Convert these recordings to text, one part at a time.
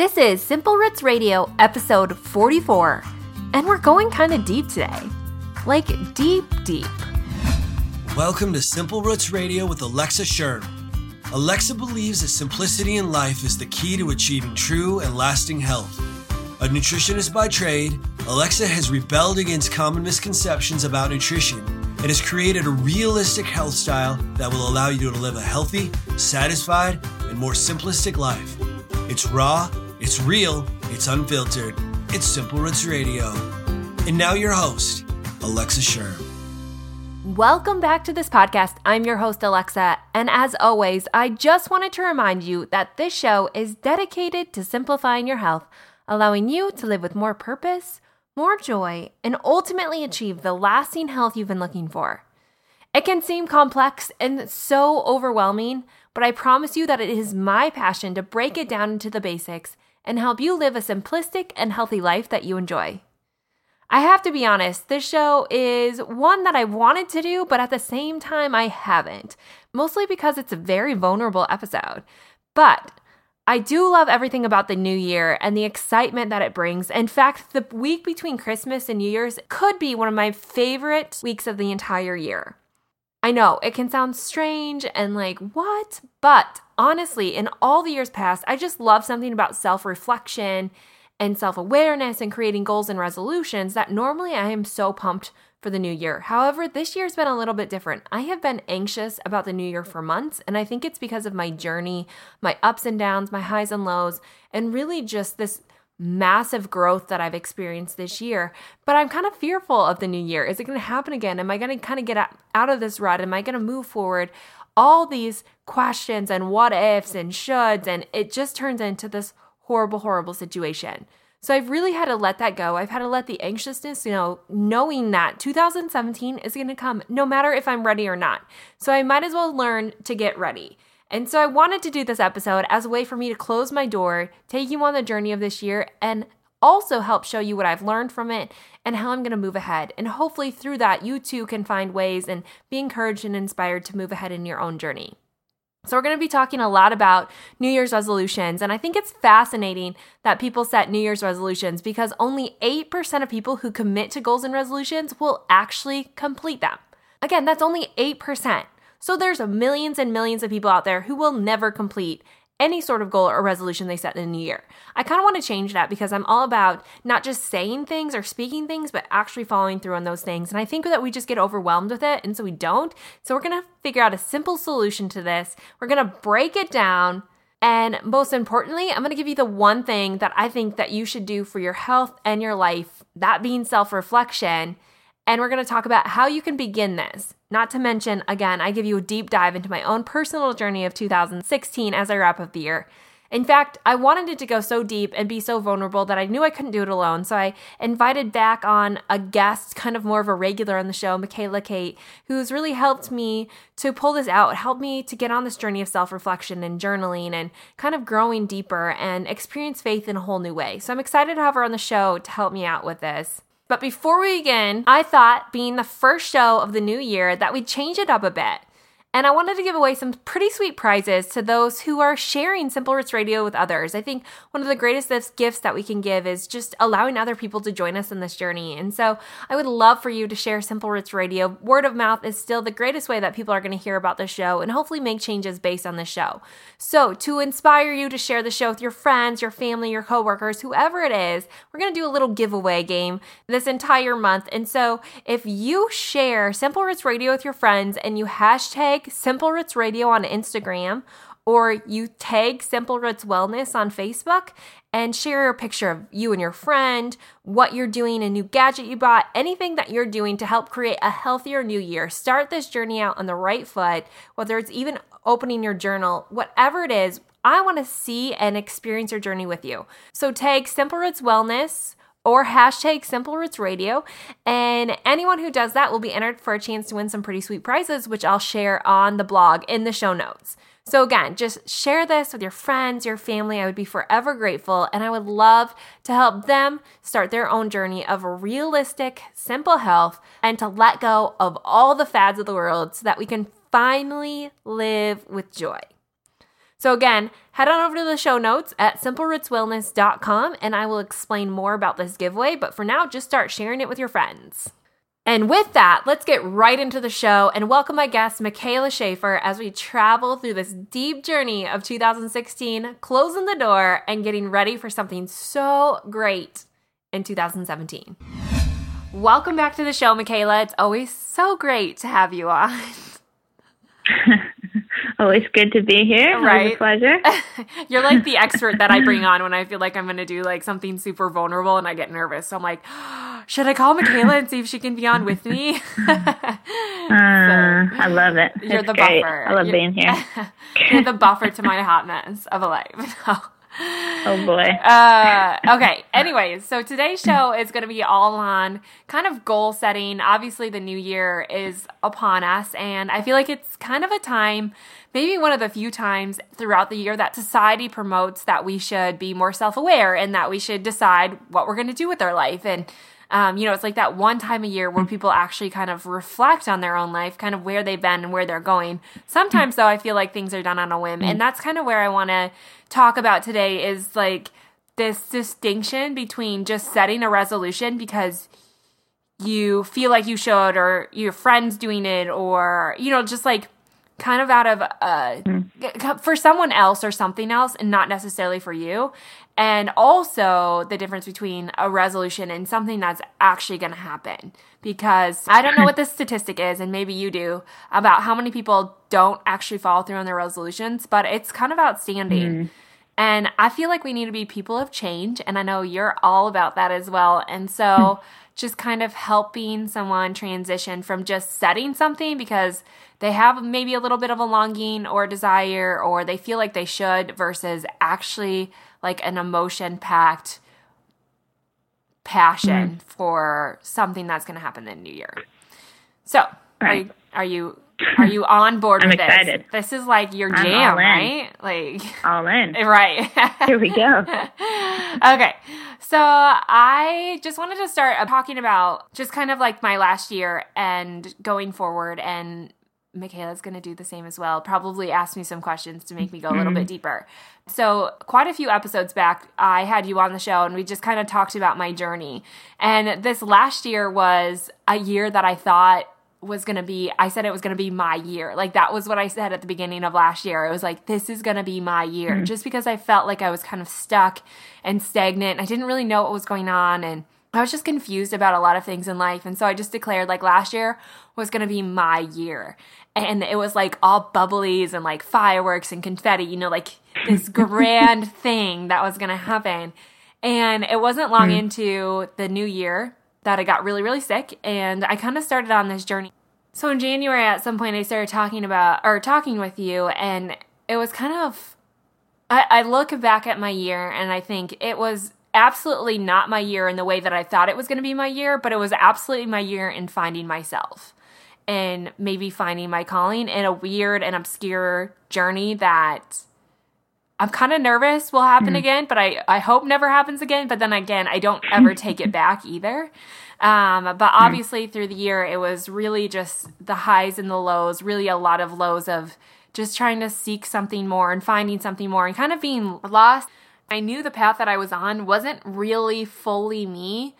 This is Simple Roots Radio, episode 44, and we're going kind of deep today. Like, deep, deep. Welcome to Simple Roots Radio with Alexa Sherm. Alexa believes that simplicity in life is the key to achieving true and lasting health. A nutritionist by trade, Alexa has rebelled against common misconceptions about nutrition and has created a realistic health style that will allow you to live a healthy, satisfied, and more simplistic life. It's raw, it's real, it's unfiltered. It's Simple Roots Radio. And now your host, Alexa Sherm. Welcome back to this podcast. I'm your host, Alexa. And as always, I just wanted to remind you that this show is dedicated to simplifying your health, allowing you to live with more purpose, more joy, and ultimately achieve the lasting health you've been looking for. It can seem complex and so overwhelming, but I promise you that it is my passion to break it down into the basics and help you live a simplistic and healthy life that you enjoy. I have to be honest, this show is one that I wanted to do, but at the same time, I haven't, mostly because it's a very vulnerable episode. But I do love everything about the new year and the excitement that it brings. In fact, the week between Christmas and New Year's could be one of my favorite weeks of the entire year. I know it can sound strange and like, what? But honestly, in all the years past, I just love something about self reflection and self awareness and creating goals and resolutions that normally I am so pumped for the new year. However, this year's been a little bit different. I have been anxious about the new year for months, and I think it's because of my journey, my ups and downs, my highs and lows, and really just this massive growth that I've experienced this year. But I'm kind of fearful of the new year. Is it going to happen again? Am I going to kind of get out of this rut? Am I going to move forward? All these questions and what ifs and shoulds, and it just turns into this horrible, horrible situation. So I've really had to let that go. I've had to let the anxiousness, you know, knowing that 2017 is going to come no matter if I'm ready or not. So I might as well learn to get ready. And so I wanted to do this episode as a way for me to close my door, take you on the journey of this year, and also help show you what I've learned from it and how I'm going to move ahead. And hopefully, through that, you too can find ways and be encouraged and inspired to move ahead in your own journey. So, we're going to be talking a lot about New Year's resolutions. And I think it's fascinating that people set New Year's resolutions because only 8% of people who commit to goals and resolutions will actually complete them. Again, that's only 8%. So there's millions and millions of people out there who will never complete any sort of goal or resolution they set in a year. I kind of want to change that because I'm all about not just saying things or speaking things, but actually following through on those things. And I think that we just get overwhelmed with it, and so we don't. So we're going to figure out a simple solution to this. We're going to break it down. And most importantly, I'm going to give you the one thing that I think that you should do for your health and your life, that being self-reflection. And we're going to talk about how you can begin this. Not to mention, again, I give you a deep dive into my own personal journey of 2016 as I wrap up the year. In fact, I wanted it to go so deep and be so vulnerable that I knew I couldn't do it alone. So I invited back on a guest, kind of more of a regular on the show, Mikaela Kate, who's really helped me to pull this out, helped me to get on this journey of self reflection and journaling and kind of growing deeper and experience faith in a whole new way. So I'm excited to have her on the show to help me out with this. But before we begin, I thought, being the first show of the new year, that we'd change it up a bit. And I wanted to give away some pretty sweet prizes to those who are sharing Simple Roots Radio with others. I think one of the greatest gifts that we can give is just allowing other people to join us in this journey. And so I would love for you to share Simple Roots Radio. Word of mouth is still the greatest way that people are going to hear about the show and hopefully make changes based on the show. So to inspire you to share the show with your friends, your family, your coworkers, whoever it is, we're going to do a little giveaway game this entire month. And so if you share Simple Roots Radio with your friends and you hashtag tag Simple Roots Radio on Instagram or you tag Simple Roots Wellness on Facebook and share a picture of you and your friend, what you're doing, a new gadget you bought, anything that you're doing to help create a healthier new year. Start this journey out on the right foot, whether it's even opening your journal, whatever it is. I want to see and experience your journey with you. So tag Simple Roots Wellness or hashtag Simple Roots Radio. And anyone who does that will be entered for a chance to win some pretty sweet prizes, which I'll share on the blog in the show notes. So, again, just share this with your friends, your family. I would be forever grateful. And I would love to help them start their own journey of realistic, simple health and to let go of all the fads of the world so that we can finally live with joy. So, again, head on over to the show notes at simplerootswellness.com and I will explain more about this giveaway. But for now, just start sharing it with your friends. And with that, let's get right into the show and welcome my guest, Mikaela Schaefer, as we travel through this deep journey of 2016, closing the door and getting ready for something so great in 2017. Welcome back to the show, Mikaela. It's always so great to have you on. Always good to be here. Right. pleasure. You're like the expert that I bring on when I feel like I'm going to do like something super vulnerable and I get nervous. So I'm like, should I call Mikaela and see if she can be on with me? uh, I love it. You're it's the great. buffer. I love you're, being here. you're the buffer to my hot mess of a life. Oh boy. Uh, okay. Anyways, so today's show is going to be all on kind of goal setting. Obviously, the new year is upon us, and I feel like it's kind of a time, maybe one of the few times throughout the year that society promotes that we should be more self aware and that we should decide what we're going to do with our life. And um, you know, it's like that one time a year where people actually kind of reflect on their own life, kind of where they've been and where they're going. Sometimes, though, I feel like things are done on a whim. And that's kind of where I want to talk about today is like this distinction between just setting a resolution because you feel like you should or your friends doing it or, you know, just like kind of out of uh, mm. for someone else or something else and not necessarily for you and also the difference between a resolution and something that's actually going to happen because i don't know what the statistic is and maybe you do about how many people don't actually follow through on their resolutions but it's kind of outstanding mm. And i feel like we need to be people of change and i know you're all about that as well and so just kind of helping someone transition from just setting something because they have maybe a little bit of a longing or desire or they feel like they should versus actually like an emotion packed passion mm. for something that's going to happen in the new year. So, right. are, you, are you are you on board I'm with excited. this? This is like your jam, right? Like all in. Right. Here we go. okay. So, I just wanted to start talking about just kind of like my last year and going forward and Mikaela's going to do the same as well. Probably ask me some questions to make me go a little bit mm-hmm. deeper. So, quite a few episodes back, I had you on the show and we just kind of talked about my journey. And this last year was a year that I thought was going to be, I said it was going to be my year. Like, that was what I said at the beginning of last year. It was like, this is going to be my year, mm-hmm. just because I felt like I was kind of stuck and stagnant. I didn't really know what was going on. And I was just confused about a lot of things in life. And so I just declared like last year was going to be my year and it was like all bubblies and like fireworks and confetti, you know, like this grand thing that was going to happen. And it wasn't long mm. into the new year that I got really, really sick, and I kind of started on this journey. So in January, at some point, I started talking about or talking with you, and it was kind of. I, I look back at my year, and I think it was absolutely not my year in the way that I thought it was going to be my year, but it was absolutely my year in finding myself and maybe finding my calling in a weird and obscure journey that I'm kind of nervous will happen mm. again, but I, I hope never happens again. But then again, I don't ever take it back either. Um, but hmm. obviously, mm. through the year, it was really just the highs and the lows, really a lot of lows of just trying to seek something more and finding something more and kind of being lost. I knew the path that I was on wasn't really fully me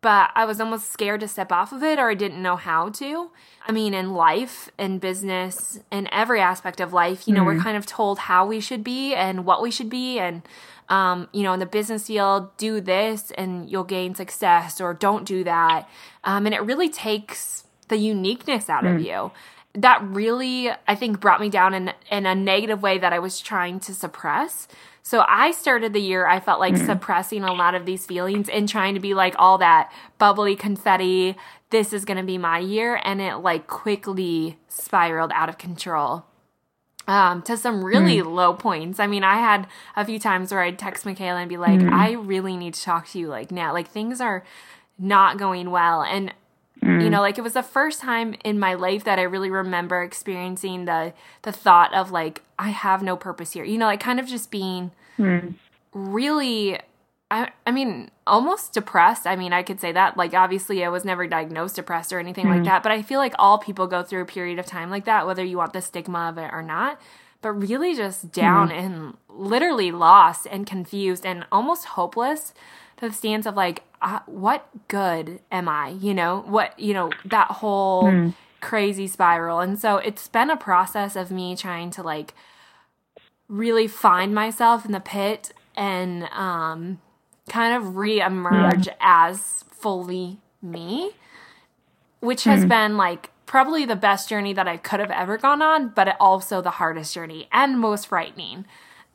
but I was almost scared to step off of it or I didn't know how to. I mean, in life, in business, in every aspect of life, you know, mm-hmm. we're kind of told how we should be and what we should be. And, um, you know, in the business field, do this and you'll gain success or don't do that. Um, and it really takes the uniqueness out mm. of you. That really, I think, brought me down in, in a negative way that I was trying to suppress. So I started the year, I felt like mm. suppressing a lot of these feelings and trying to be like all that bubbly confetti. This is going to be my year. And it like quickly spiraled out of control. Um, to some really mm. low points. I mean, I had a few times where I'd text Mikaela and be like, mm. I really need to talk to you like now. Like things are not going well. And Mm. You know, like it was the first time in my life that I really remember experiencing the the thought of like I have no purpose here. You know, like kind of just being mm. really I I mean, almost depressed. I mean, I could say that. Like obviously I was never diagnosed depressed or anything mm. like that, but I feel like all people go through a period of time like that whether you want the stigma of it or not. but really just down mm-hmm. and literally lost and confused and almost hopeless to the stance of like, uh, what good am I? You know, what, you know, that whole mm. crazy spiral. And so it's been a process of me trying to like really find myself in the pit and um, kind of reemerge yeah. as fully me, which has mm. been like probably the best journey that I could have ever gone on, but also the hardest journey and most frightening.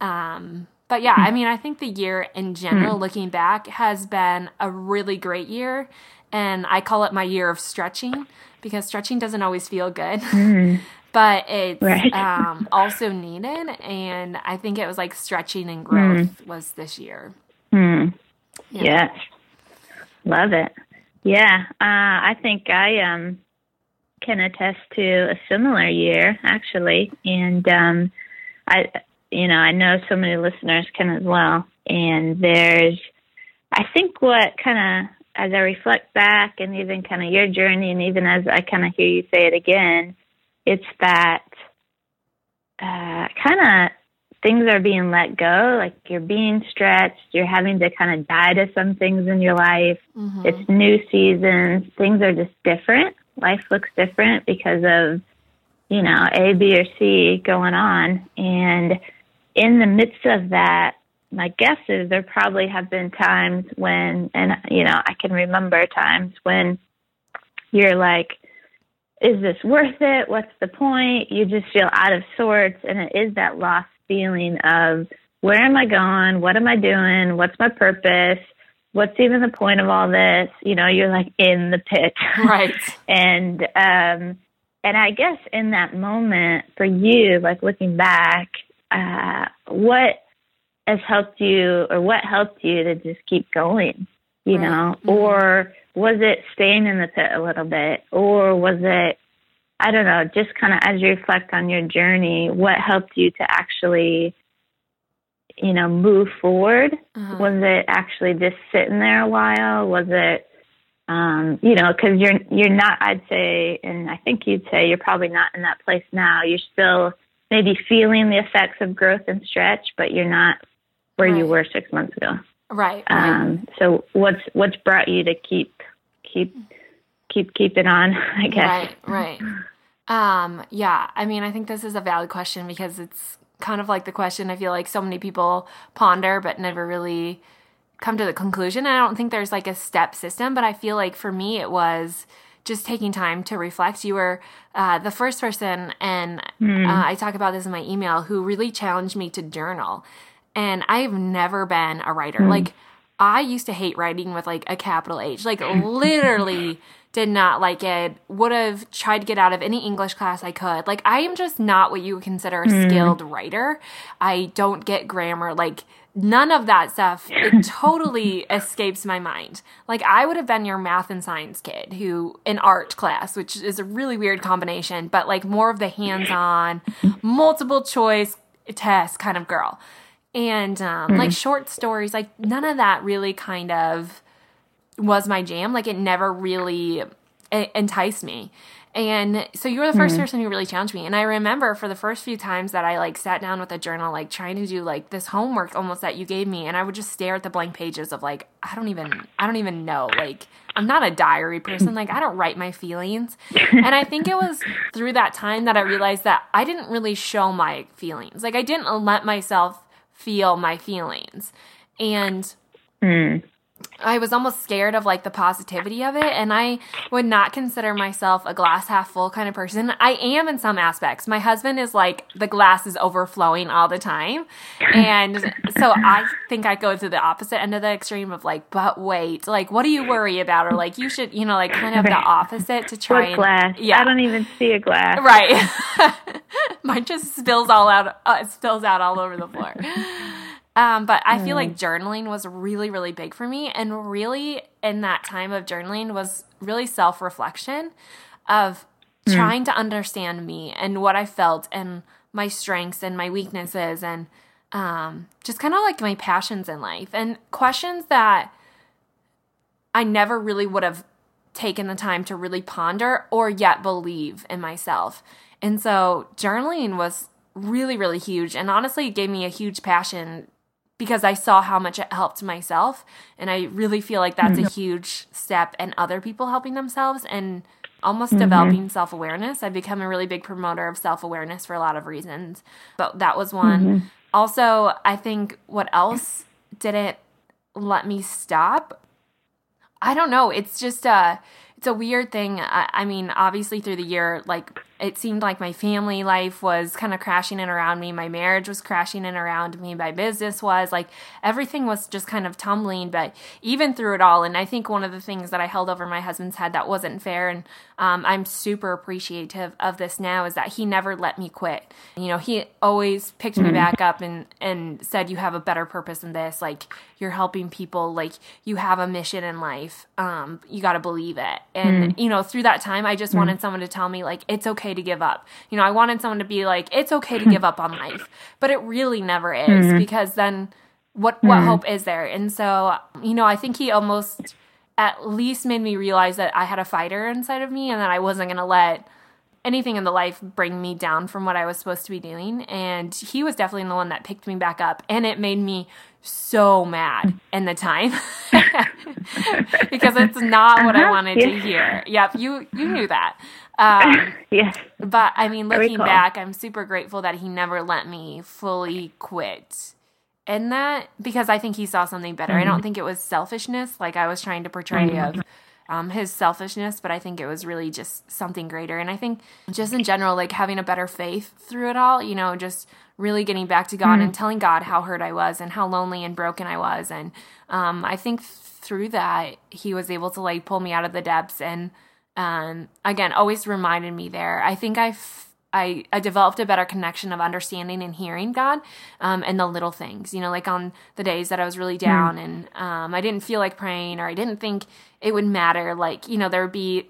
Um, but yeah, I mean, I think the year in general, looking back, has been a really great year. And I call it my year of stretching because stretching doesn't always feel good. Mm. but it's right. um, also needed. And I think it was like stretching and growth mm. was this year. Mm. Yeah. Yes. Love it. Yeah. Uh, I think I um, can attest to a similar year, actually. And um, I, you know, I know so many listeners can as well. And there's, I think what kind of, as I reflect back and even kind of your journey, and even as I kind of hear you say it again, it's that uh, kind of things are being let go, like you're being stretched, you're having to kind of die to some things in your life. Mm-hmm. It's new seasons, things are just different. Life looks different because of, you know, A, B, or C going on. And in the midst of that, my guess is there probably have been times when, and you know, I can remember times when you're like, is this worth it? What's the point? You just feel out of sorts. And it is that lost feeling of where am I going? What am I doing? What's my purpose? What's even the point of all this? You know, you're like in the pit. Right. and, um, and I guess in that moment for you, like looking back, uh, what has helped you or what helped you to just keep going, you right. know? Mm-hmm. Or was it staying in the pit a little bit? Or was it, I don't know, just kind of as you reflect on your journey, what helped you to actually, you know, move forward? Uh-huh. Was it actually just sitting there a while? Was it, um, you know, because you're you're not. I'd say, and I think you'd say you're probably not in that place now. You're still maybe feeling the effects of growth and stretch, but you're not where right. you were six months ago. Right. Um, so what's what's brought you to keep keep keep keep it on? I guess. Right. Right. Um, yeah. I mean, I think this is a valid question because it's kind of like the question I feel like so many people ponder but never really come to the conclusion. And I don't think there's like a step system, but I feel like for me it was just taking time to reflect. You were uh, the first person, and mm. uh, I talk about this in my email, who really challenged me to journal. And I've never been a writer. Mm. Like, I used to hate writing with like a capital H, like, literally. did not like it, would have tried to get out of any English class I could. Like, I am just not what you would consider a mm. skilled writer. I don't get grammar. Like, none of that stuff it totally escapes my mind like i would have been your math and science kid who in art class which is a really weird combination but like more of the hands-on multiple choice test kind of girl and um, mm-hmm. like short stories like none of that really kind of was my jam like it never really enticed me and so you were the 1st mm-hmm. person who really challenged me. And I remember for the first few times that I like sat down with a journal, like trying to do like this homework almost that you gave me, and I would just stare at the blank pages of like, I don't even, I don't even know. Like, I'm not a diary person. Like, I don't write my feelings. And I think it was through that time that I realized that I didn't really show my feelings. Like, I didn't let myself feel my feelings. And mm. I was almost scared of like the positivity of it, and I would not consider myself a glass half full kind of person. I am in some aspects. My husband is like the glass is overflowing all the time, and so I think I go to the opposite end of the extreme of like, but wait, like what do you worry about, or like you should, you know, like kind of the opposite to try. What and, glass? Yeah, I don't even see a glass. Right, mine just spills all out. Uh, spills out all over the floor. Um, but I feel like mm. journaling was really, really big for me. And really, in that time of journaling, was really self reflection of mm. trying to understand me and what I felt and my strengths and my weaknesses and um, just kind of like my passions in life and questions that I never really would have taken the time to really ponder or yet believe in myself. And so journaling was really, really huge. And honestly, it gave me a huge passion because I saw how much it helped myself. And I really feel like that's mm-hmm. a huge step in other people helping themselves and almost mm-hmm. developing self awareness. I've become a really big promoter of self awareness for a lot of reasons, but that was one. Mm-hmm. Also, I think what else didn't let me stop? I don't know. It's just uh it's a weird thing. I, I mean, obviously through the year, like it seemed like my family life was kind of crashing in around me. My marriage was crashing in around me. My business was like everything was just kind of tumbling. But even through it all, and I think one of the things that I held over my husband's head that wasn't fair, and um, I'm super appreciative of this now, is that he never let me quit. You know, he always picked me mm-hmm. back up and and said, "You have a better purpose than this. Like you're helping people. Like you have a mission in life. Um, you got to believe it." And mm. you know, through that time, I just mm. wanted someone to tell me like it's okay to give up. You know, I wanted someone to be like, it's okay to give up on life, but it really never is mm-hmm. because then what what mm-hmm. hope is there? And so, you know, I think he almost at least made me realize that I had a fighter inside of me and that I wasn't going to let anything in the life bring me down from what I was supposed to be doing. And he was definitely the one that picked me back up. And it made me so mad in the time because it's not what I uh-huh. wanted to hear. Yep, you you knew that. Um, yes. But I mean, looking back, I'm super grateful that he never let me fully quit. And that because I think he saw something better. Mm-hmm. I don't think it was selfishness like I was trying to portray mm-hmm. of um, his selfishness, but I think it was really just something greater. And I think just in general, like having a better faith through it all, you know, just really getting back to God mm-hmm. and telling God how hurt I was and how lonely and broken I was. And um, I think through that, he was able to like pull me out of the depths and um, again, always reminded me there. I think I I, I developed a better connection of understanding and hearing God um, and the little things, you know, like on the days that I was really hmm. down mm. and um, I didn't feel like praying or I didn't think it would matter. Like, you know, there would be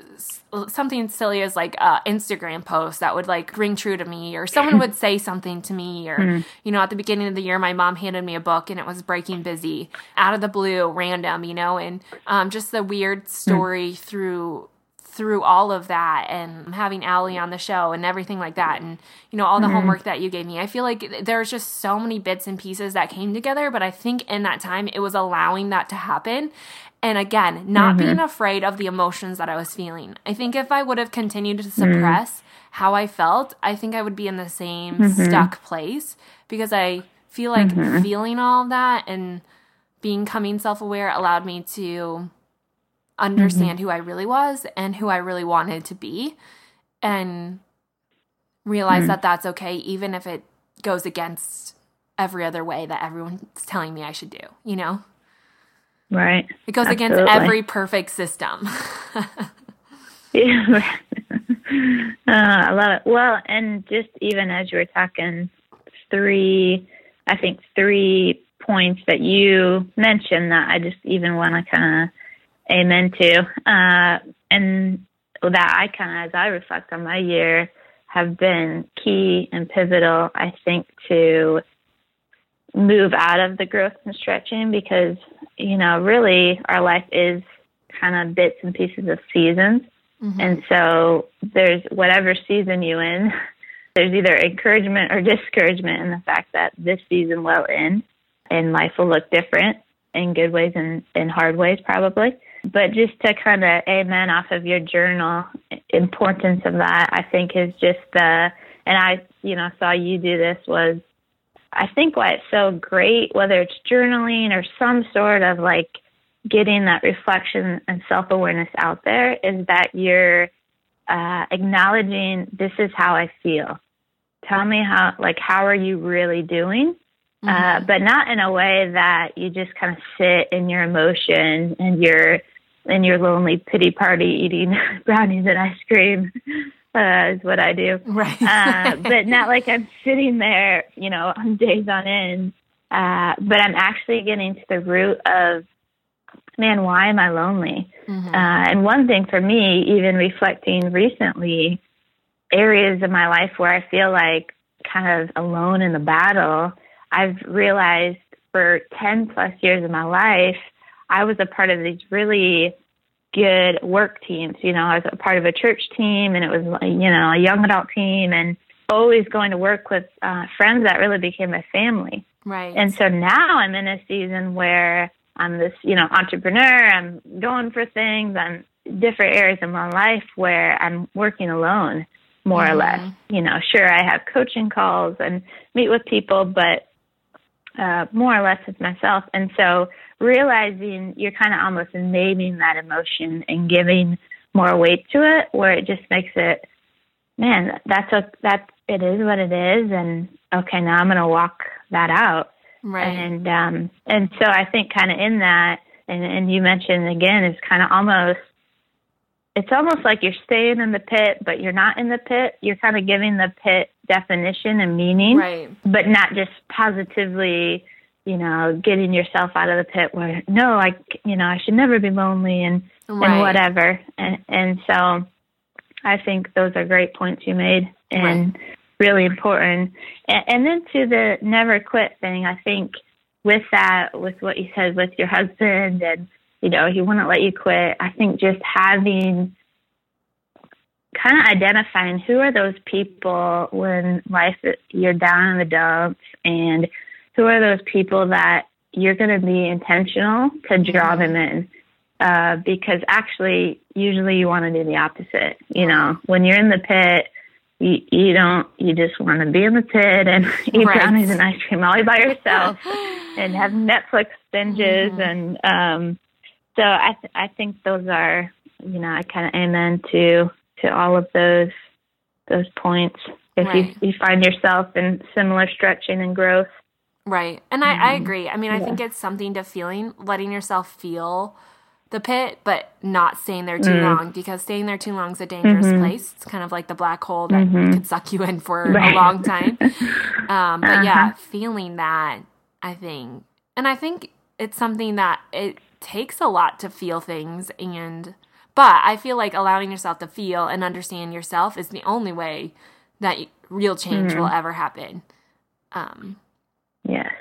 something silly as like Instagram post that would like ring true to me or someone would say something to me or, mm. you know, at the beginning of the year, my mom handed me a book and it was Breaking Busy out of the blue, random, you know, and um, just the weird hmm. story mm. through through all of that and having Allie on the show and everything like that and you know all the mm-hmm. homework that you gave me. I feel like there's just so many bits and pieces that came together, but I think in that time it was allowing that to happen. And again, not mm-hmm. being afraid of the emotions that I was feeling. I think if I would have continued to mm-hmm. suppress mm-hmm. how I felt, I think I would be in the same mm-hmm. stuck place because I feel like mm-hmm. feeling all of that and being coming self-aware allowed me to understand mm-hmm. who I really was and who I really wanted to be and realize mm. that that's okay even if it goes against every other way that everyone's telling me I should do, you know? Right. It goes Absolutely. against every perfect system. yeah. uh, I love it. Well, and just even as you were talking, three, I think three points that you mentioned that I just even want to kind of amen to. Uh, and that I kind of, as I reflect on my year, have been key and pivotal, I think, to move out of the growth and stretching because, you know, really our life is kind of bits and pieces of seasons. Mm-hmm. And so there's whatever season you in, there's either encouragement or discouragement in the fact that this season will end and life will look different in good ways and in hard ways probably. But just to kind of amen off of your journal, importance of that, I think is just the, and I, you know, saw you do this was, I think why it's so great, whether it's journaling or some sort of like getting that reflection and self awareness out there, is that you're uh, acknowledging this is how I feel. Tell me how, like, how are you really doing? Uh, mm-hmm. Uh, but not in a way that you just kind of sit in your emotion and you're in your lonely pity party eating brownies and ice cream uh, is what I do. Right. uh, but not like I'm sitting there, you know, on days on end. Uh, but I'm actually getting to the root of, man, why am I lonely? Mm-hmm. Uh, and one thing for me, even reflecting recently, areas of my life where I feel like kind of alone in the battle, I've realized for 10 plus years of my life, I was a part of these really good work teams. You know, I was a part of a church team and it was, you know, a young adult team. And always going to work with uh, friends that really became my family. Right. And so now I'm in a season where I'm this, you know, entrepreneur. I'm going for things. I'm different areas of my life where I'm working alone, more mm-hmm. or less. You know, sure, I have coaching calls and meet with people, but uh, more or less it's myself. And so realizing you're kind of almost naming that emotion and giving more weight to it, where it just makes it, man, that's a that it is what it is, and okay, now I'm going to walk that out. Right. And um, and so I think kind of in that, and and you mentioned again, it's kind of almost it's almost like you're staying in the pit, but you're not in the pit. You're kind of giving the pit definition and meaning, right. but not just positively, you know, getting yourself out of the pit where no, I, you know, I should never be lonely and right. and whatever. And and so, I think those are great points you made and right. really important. And, and then to the never quit thing, I think with that, with what you said with your husband and you know, he wouldn't let you quit. I think just having kind of identifying who are those people when life you're down in the dumps and who are those people that you're going to be intentional to draw mm-hmm. them in uh, because actually usually you want to do the opposite you know when you're in the pit you, you don't you just want to be in the pit and eat right. brownies and ice cream all by yourself and have netflix binges mm-hmm. and um so I th- I think those are you know I kind of amen to to all of those those points if right. you you find yourself in similar stretching and growth. Right, and I, mm-hmm. I agree. I mean, I yeah. think it's something to feeling, letting yourself feel the pit, but not staying there too mm. long because staying there too long is a dangerous mm-hmm. place. It's kind of like the black hole that mm-hmm. could suck you in for right. a long time. Um, but uh-huh. yeah, feeling that, I think, and I think it's something that it takes a lot to feel things and but I feel like allowing yourself to feel and understand yourself is the only way that real change mm-hmm. will ever happen. Um Yes.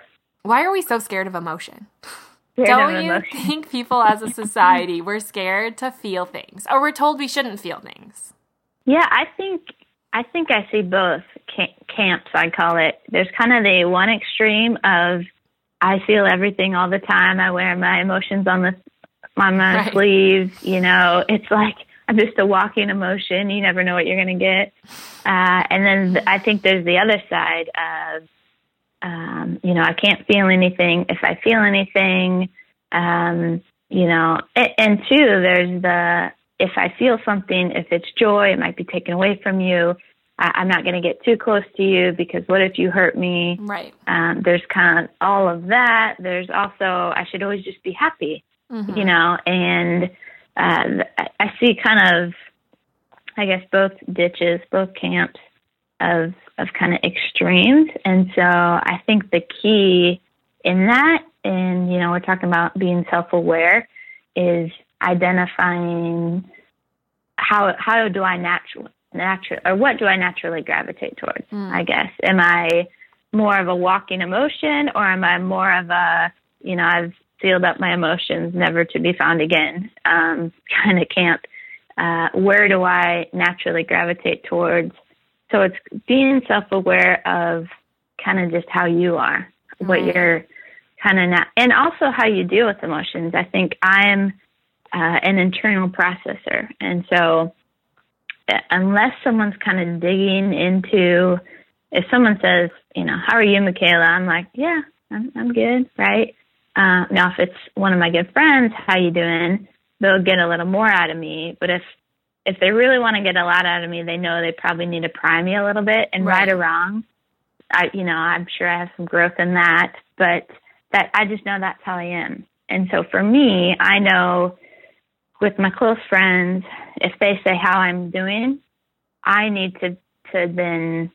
Why are we so scared of emotion? Scared Don't of you emotion. think people as a society we're scared to feel things or we're told we shouldn't feel things? Yeah, I think I think I see both camps. I call it. There's kind of the one extreme of I feel everything all the time. I wear my emotions on the on my right. sleeve. You know, it's like I'm just a walking emotion. You never know what you're going to get. Uh, and then I think there's the other side of, um, you know, I can't feel anything. If I feel anything, um, you know, and, and two, there's the if I feel something, if it's joy, it might be taken away from you. I, am not going to get too close to you because what if you hurt me? Right. Um, there's kind of all of that. There's also I should always just be happy, mm-hmm. you know. And uh, I see kind of, I guess, both ditches, both camps of of kind of extremes. And so I think the key in that, and you know, we're talking about being self aware, is identifying how how do I naturally natural or what do I naturally gravitate towards? Mm. I guess am I more of a walking emotion or am I more of a you know I've sealed up my emotions never to be found again um, kind of camp? Uh, where do I naturally gravitate towards? So it's being self-aware of kind of just how you are, right. what you're kind of not, and also how you deal with emotions. I think I'm uh, an internal processor, and so unless someone's kind of digging into, if someone says, you know, how are you, Mikaela? I'm like, yeah, I'm, I'm good, right? Uh, now, if it's one of my good friends, how you doing? They'll get a little more out of me. But if if they really want to get a lot out of me, they know they probably need to pry me a little bit. And right, right or wrong, I you know I'm sure I have some growth in that, but that I just know that's how I am. And so for me, I know with my close friends, if they say how I'm doing, I need to to then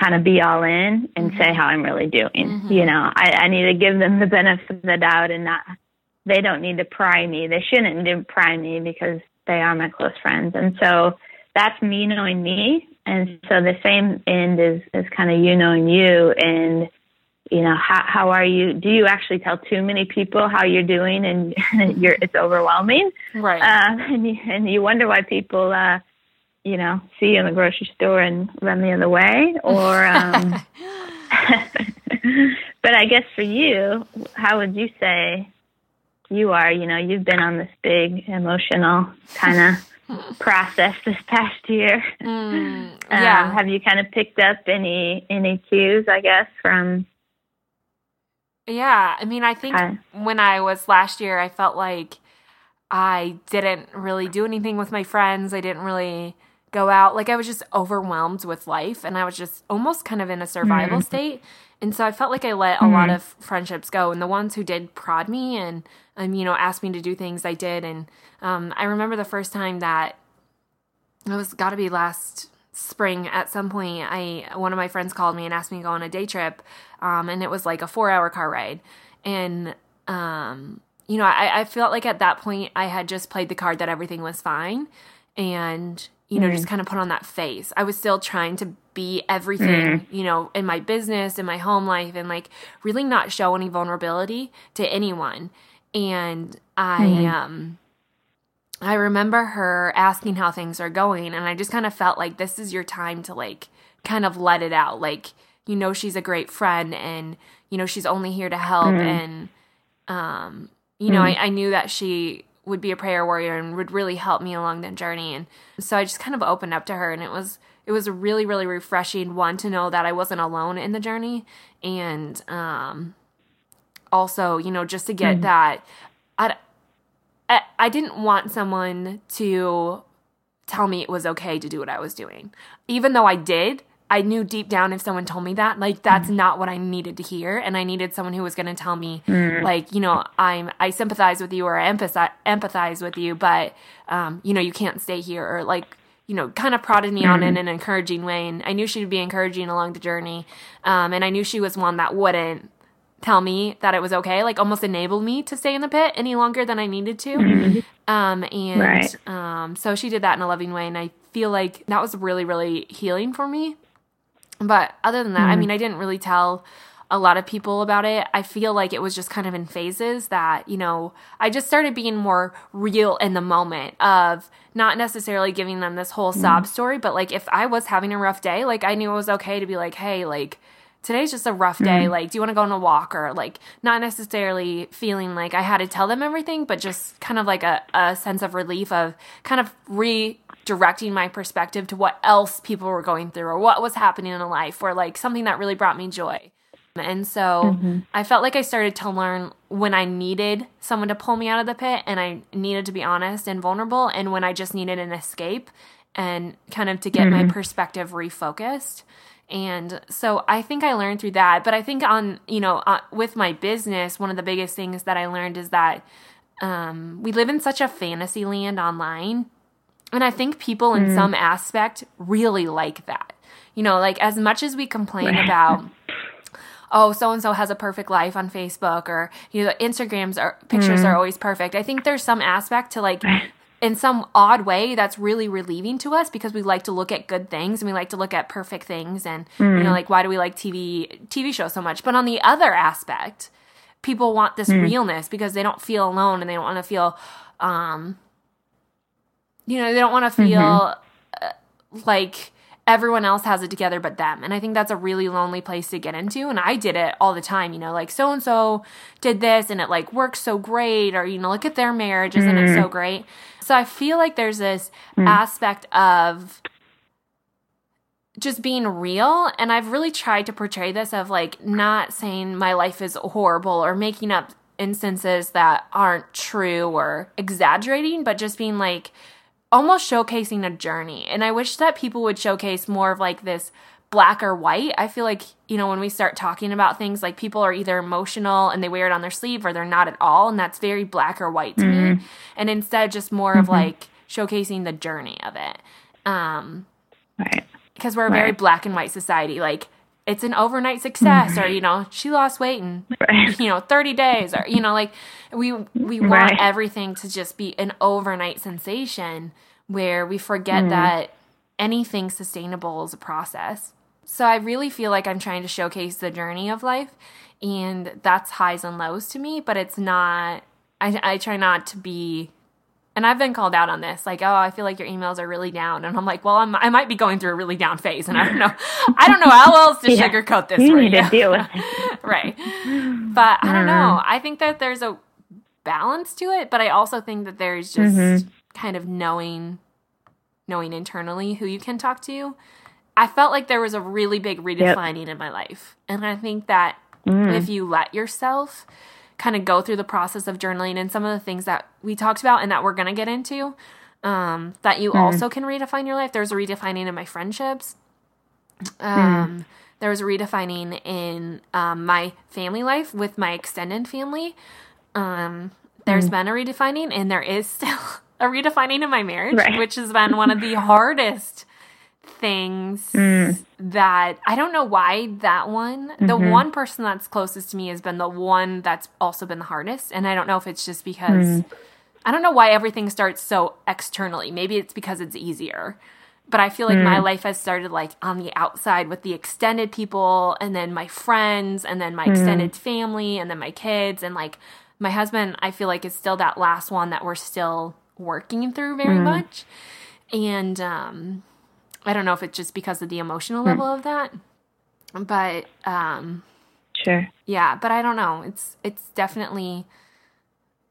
kind of be all in and mm-hmm. say how I'm really doing. Mm-hmm. You know, I, I need to give them the benefit of the doubt and not they don't need to pry me. They shouldn't pry me because they are my close friends. And so that's me knowing me. And so the same end is, is kind of you knowing you and you know how how are you do you actually tell too many people how you're doing and you're it's overwhelming right uh, and you, and you wonder why people uh you know, see you in the grocery store and run the other way, or. Um, but I guess for you, how would you say you are? You know, you've been on this big emotional kind of process this past year. Mm, yeah. Um, have you kind of picked up any any cues? I guess from. Yeah, I mean, I think Hi. when I was last year, I felt like I didn't really do anything with my friends. I didn't really go out. Like I was just overwhelmed with life and I was just almost kind of in a survival state. And so I felt like I let a lot of friendships go. And the ones who did prod me and, um, you know, asked me to do things, I did. And um, I remember the first time that it was got to be last spring at some point i one of my friends called me and asked me to go on a day trip um, and it was like a four hour car ride. And um, you know I, I felt like at that point i had just played the card that everything was fine and you know just kind of put on that face. I was still trying to be everything you know in my business in my home life and like really not show any vulnerability to anyone and i um I remember her asking how things are going, and I just kind of felt like this is your time to like kind of let it out. Like, you know, she's a great friend, and you know, she's only here to help, and um, you know, I, I knew that she would be a prayer warrior and would really help me along the journey, and so I just kind of opened up to her, and it was it was a really really refreshing one to know that I wasn't alone in the journey, and um, also you know just to get that. I, I, I didn't want someone to tell me it was okay to do what I was doing. Even though I did, I knew deep down if someone told me that, like that's not what I needed to hear, and I needed someone who was going to tell me, like you know, I'm I sympathize with you or I empathize empathize with you, but um, you know, you can't stay here or like you know, kind of prodded me on in an encouraging way, and I knew she'd be encouraging along the journey, um, and I knew she was one that wouldn't tell me that it was okay, like almost enabled me to stay in the pit any longer than I needed to. Um, and Right. um, so she did that in a loving way, and I feel like that was really, really healing for me. But other than that, I mean, I didn't really tell a lot of people about it. I feel like it was just kind of in phases that, you know, I just started being more real in the moment of not necessarily giving them this whole sob story, but like if I was having a rough day, like I knew it was okay to be like, hey, like, today's just a rough day. Mm-hmm. Like, do you want to go on a walk? Or like, not necessarily feeling like I had to tell them everything, but just kind of like a, a sense of relief of kind of redirecting my perspective to what else people were going through or what was happening in life or like something that really brought me joy. And so mm-hmm. I felt like I started to learn when I needed someone to pull me out of the pit and I needed to be honest and vulnerable, and when I just needed an escape and kind of to get my mm-hmm. perspective refocused. And so I think I learned through that. But I think on, you know, uh, with my business, one of the biggest things that I learned is that um, we live in such a fantasy land online. And I think people in some aspect really like that. You know, like as much as we complain about oh so and so has a perfect life on facebook or you know instagrams are pictures are always perfect i think there's some aspect to like in some odd way that's really relieving to us because we like to look at good things and we like to look at perfect things and you know like why do we like tv tv shows so much? But on the other aspect people want this realness because they don't feel alone and they don't want to feel um you know they don't want to feel uh, like everyone else has it together but them. And I think that's a really lonely place to get into. And I did it all the time, you know, like so and so did this and it like works so great, or, you know, look at their marriage, isn't it so mm. great? So I feel like there's this mm. aspect of just being real. And I've really tried to portray this of like not saying my life is horrible or making up instances that aren't true or exaggerating, but just being like, almost showcasing a journey. And I wish that people would showcase more of like this black or white. I feel like, you know, when we start talking about things, like people are either emotional and they wear it on their sleeve or they're not at all. And that's very black or white to me. And instead, just more of like showcasing the journey of it. Um, Right. because we're a very black and white society. Like, it's an overnight success, or mm-hmm. you know, she lost weight in Right. you know 30 days, or you know, like we we want Right. everything to just be an overnight sensation where we forget mm-hmm. that anything sustainable is a process. So I really feel like I'm trying to showcase the journey of life, and that's highs and lows to me. But it's not. I I try not to be and I've been called out on this, like, oh, I feel like your emails are really down, and I'm like, well, I'm, i might be going through a really down phase, and I don't know, I don't know how else to yeah. sugarcoat this. You right need to deal with it, right? But I don't know. Mm-hmm. I think that there's a balance to it, but I also think that there's just mm-hmm. kind of knowing, knowing internally who you can talk to. I felt like there was a really big redefining yep. in my life, and I think that mm. if you let yourself kind of go through the process of journaling and some of the things that we talked about and that we're going to get into um, that you mm. also can redefine your life. There's a redefining in my friendships. Um, mm. There was a redefining in um, my family life with my extended family. Um, there's mm. been a redefining, and there is still a redefining in my marriage, right. which has been one of the hardest things mm. that I don't know why that one, mm-hmm. the one person that's closest to me has been the one that's also been the hardest. And I don't know if it's just because mm. I don't know why everything starts so externally. Maybe it's because it's easier. But I feel like mm. my life has started like on the outside with the extended people and then my friends and then my mm. extended family and then my kids and like my husband, I feel like is still that last one that we're still working through very mm. much. And um I don't know if it's just because of the emotional hmm. level of that, but um, sure, yeah. But I don't know. It's it's definitely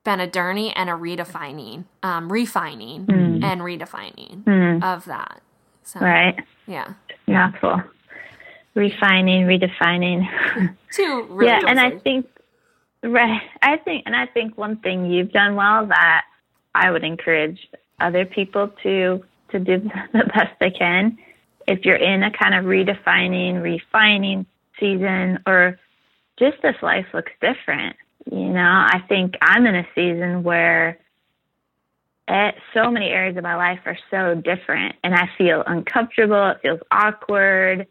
been a journey and a redefining, um, refining mm. and redefining mm. of that. So, right. Yeah. Mouthful. Refining, redefining. Two. Really yeah, and I think right. I think, and I think one thing you've done well that I would encourage other people to to do the best they can. If you're in a kind of redefining, refining season, or just this life looks different, you know, I think I'm in a season where it, so many areas of my life are so different, and I feel uncomfortable. It feels awkward.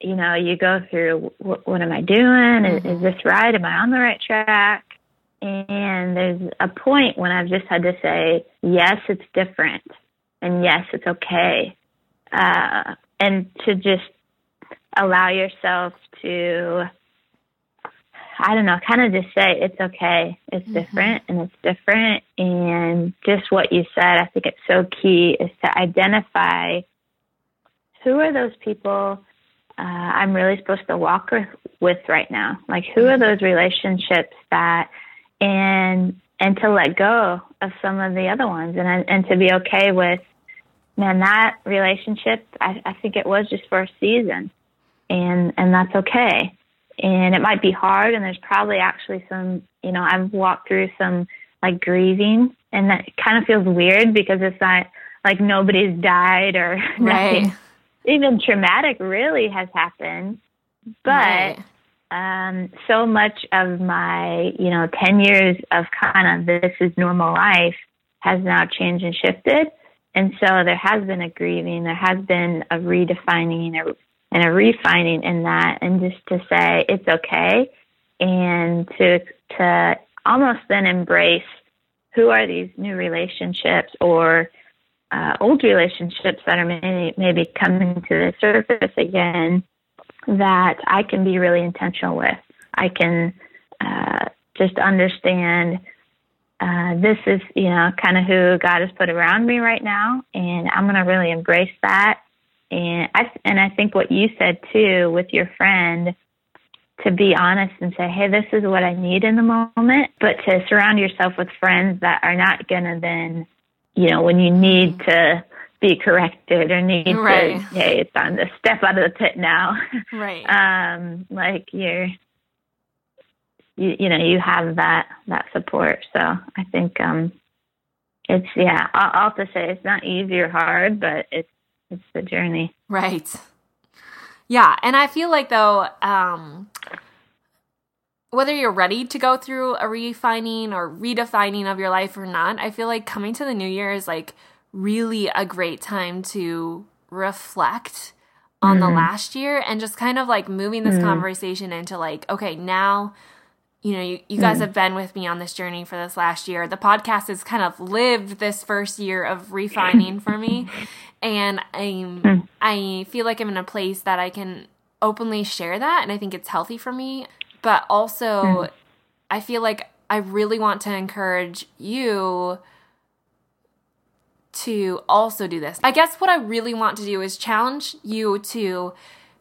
You know, you go through what, what am I doing? Is, is mm-hmm. this right? Am I on the right track? And there's a point when I've just had to say, yes, it's different and yes, it's okay. Uh, and to just allow yourself to, I don't know, kind of just say it's okay. It's mm-hmm. different and it's different. And just what you said, I think it's so key is to identify who are those people uh, I'm really supposed to walk with right now. Like, who are mm-hmm. those relationships that, and and to let go of some of the other ones and and to be okay with man that relationship I, I think it was just for a season and and that's okay. And it might be hard and there's probably actually some you know I've walked through some like grieving and that kind of feels weird because it's not like nobody's died or right. nothing even traumatic really has happened but right um, so much of my, you know, 10 years of kind of this is normal life has now changed and shifted. And so there has been a grieving, there has been a redefining and a and a refining in that, and just to say it's okay, and to to almost then embrace who are these new relationships or uh, old relationships that are maybe, maybe coming to the surface again that I can be really intentional with. I can uh, just understand uh, this is, you know, kind of who God has put around me right now, and I'm going to really embrace that. And I and I think what you said too with your friend to be honest and say, hey, this is what I need in the moment, but to surround yourself with friends that are not going to then, you know, when you need to be corrected or need right. to hey it's time to step out of the pit now. Right. Um like you're you you know you have that that support. So i think um it's yeah i'll, I'll have to say it's not easy or hard but it's it's the journey. Right. Yeah and i feel like though um whether you're ready to go through a refining or redefining of your life or not i feel like coming to the new year is like really a great time to reflect on mm-hmm. the last year and just kind of like moving this mm-hmm. conversation into like, okay, now, you know, you, you guys mm-hmm. have been with me on this journey for this last year. The podcast has kind of lived this first year of refining for me. And I'm, mm. I feel like I'm in a place that I can openly share that. And I think it's healthy for me. But also, mm. I feel like I really want to encourage you to also do this. I guess what I really want to do is challenge you to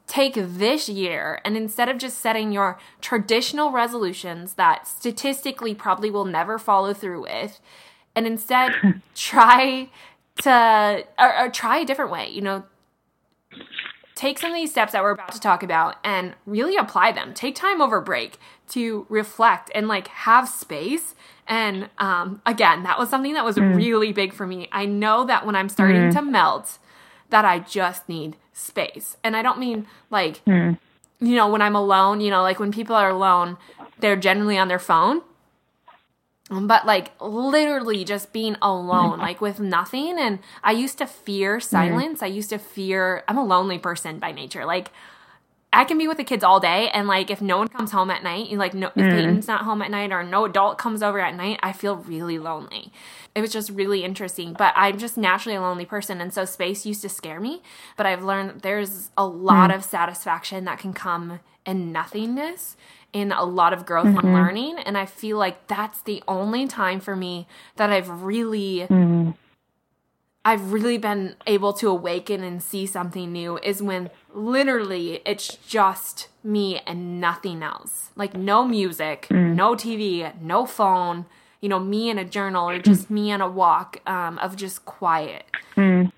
take this year and instead of just setting your traditional resolutions that statistically probably will never follow through with, and instead try to or, or try a different way, you know, take some of these steps that we're about to talk about and really apply them. Take time over break to reflect and like have space. And um, again, that was something that was mm. really big for me. I know that when I'm starting mm. to melt, that I just need space. And I don't mean like, mm. you know, when I'm alone, you know, like when people are alone, they're generally on their phone but like literally just being alone like with nothing. And i used to fear silence. I used to fear i'm a lonely person by nature. Like i can be with the kids all day. And like if no one comes home at night you like no if mm. peyton's not home at night or no adult comes over at night i feel really lonely. It was just really interesting. But i'm just naturally a lonely person. And so space used to scare me. But i've learned that there's a lot mm. of satisfaction that can come in nothingness in a lot of growth mm-hmm. and learning. And I feel like that's the only time for me that I've really. Mm-hmm. I've really been able to awaken and see something new is when literally it's just me and nothing else. Like no music, mm. no TV, no phone, you know, me in a journal or just me on a walk um, of just quiet. Mm.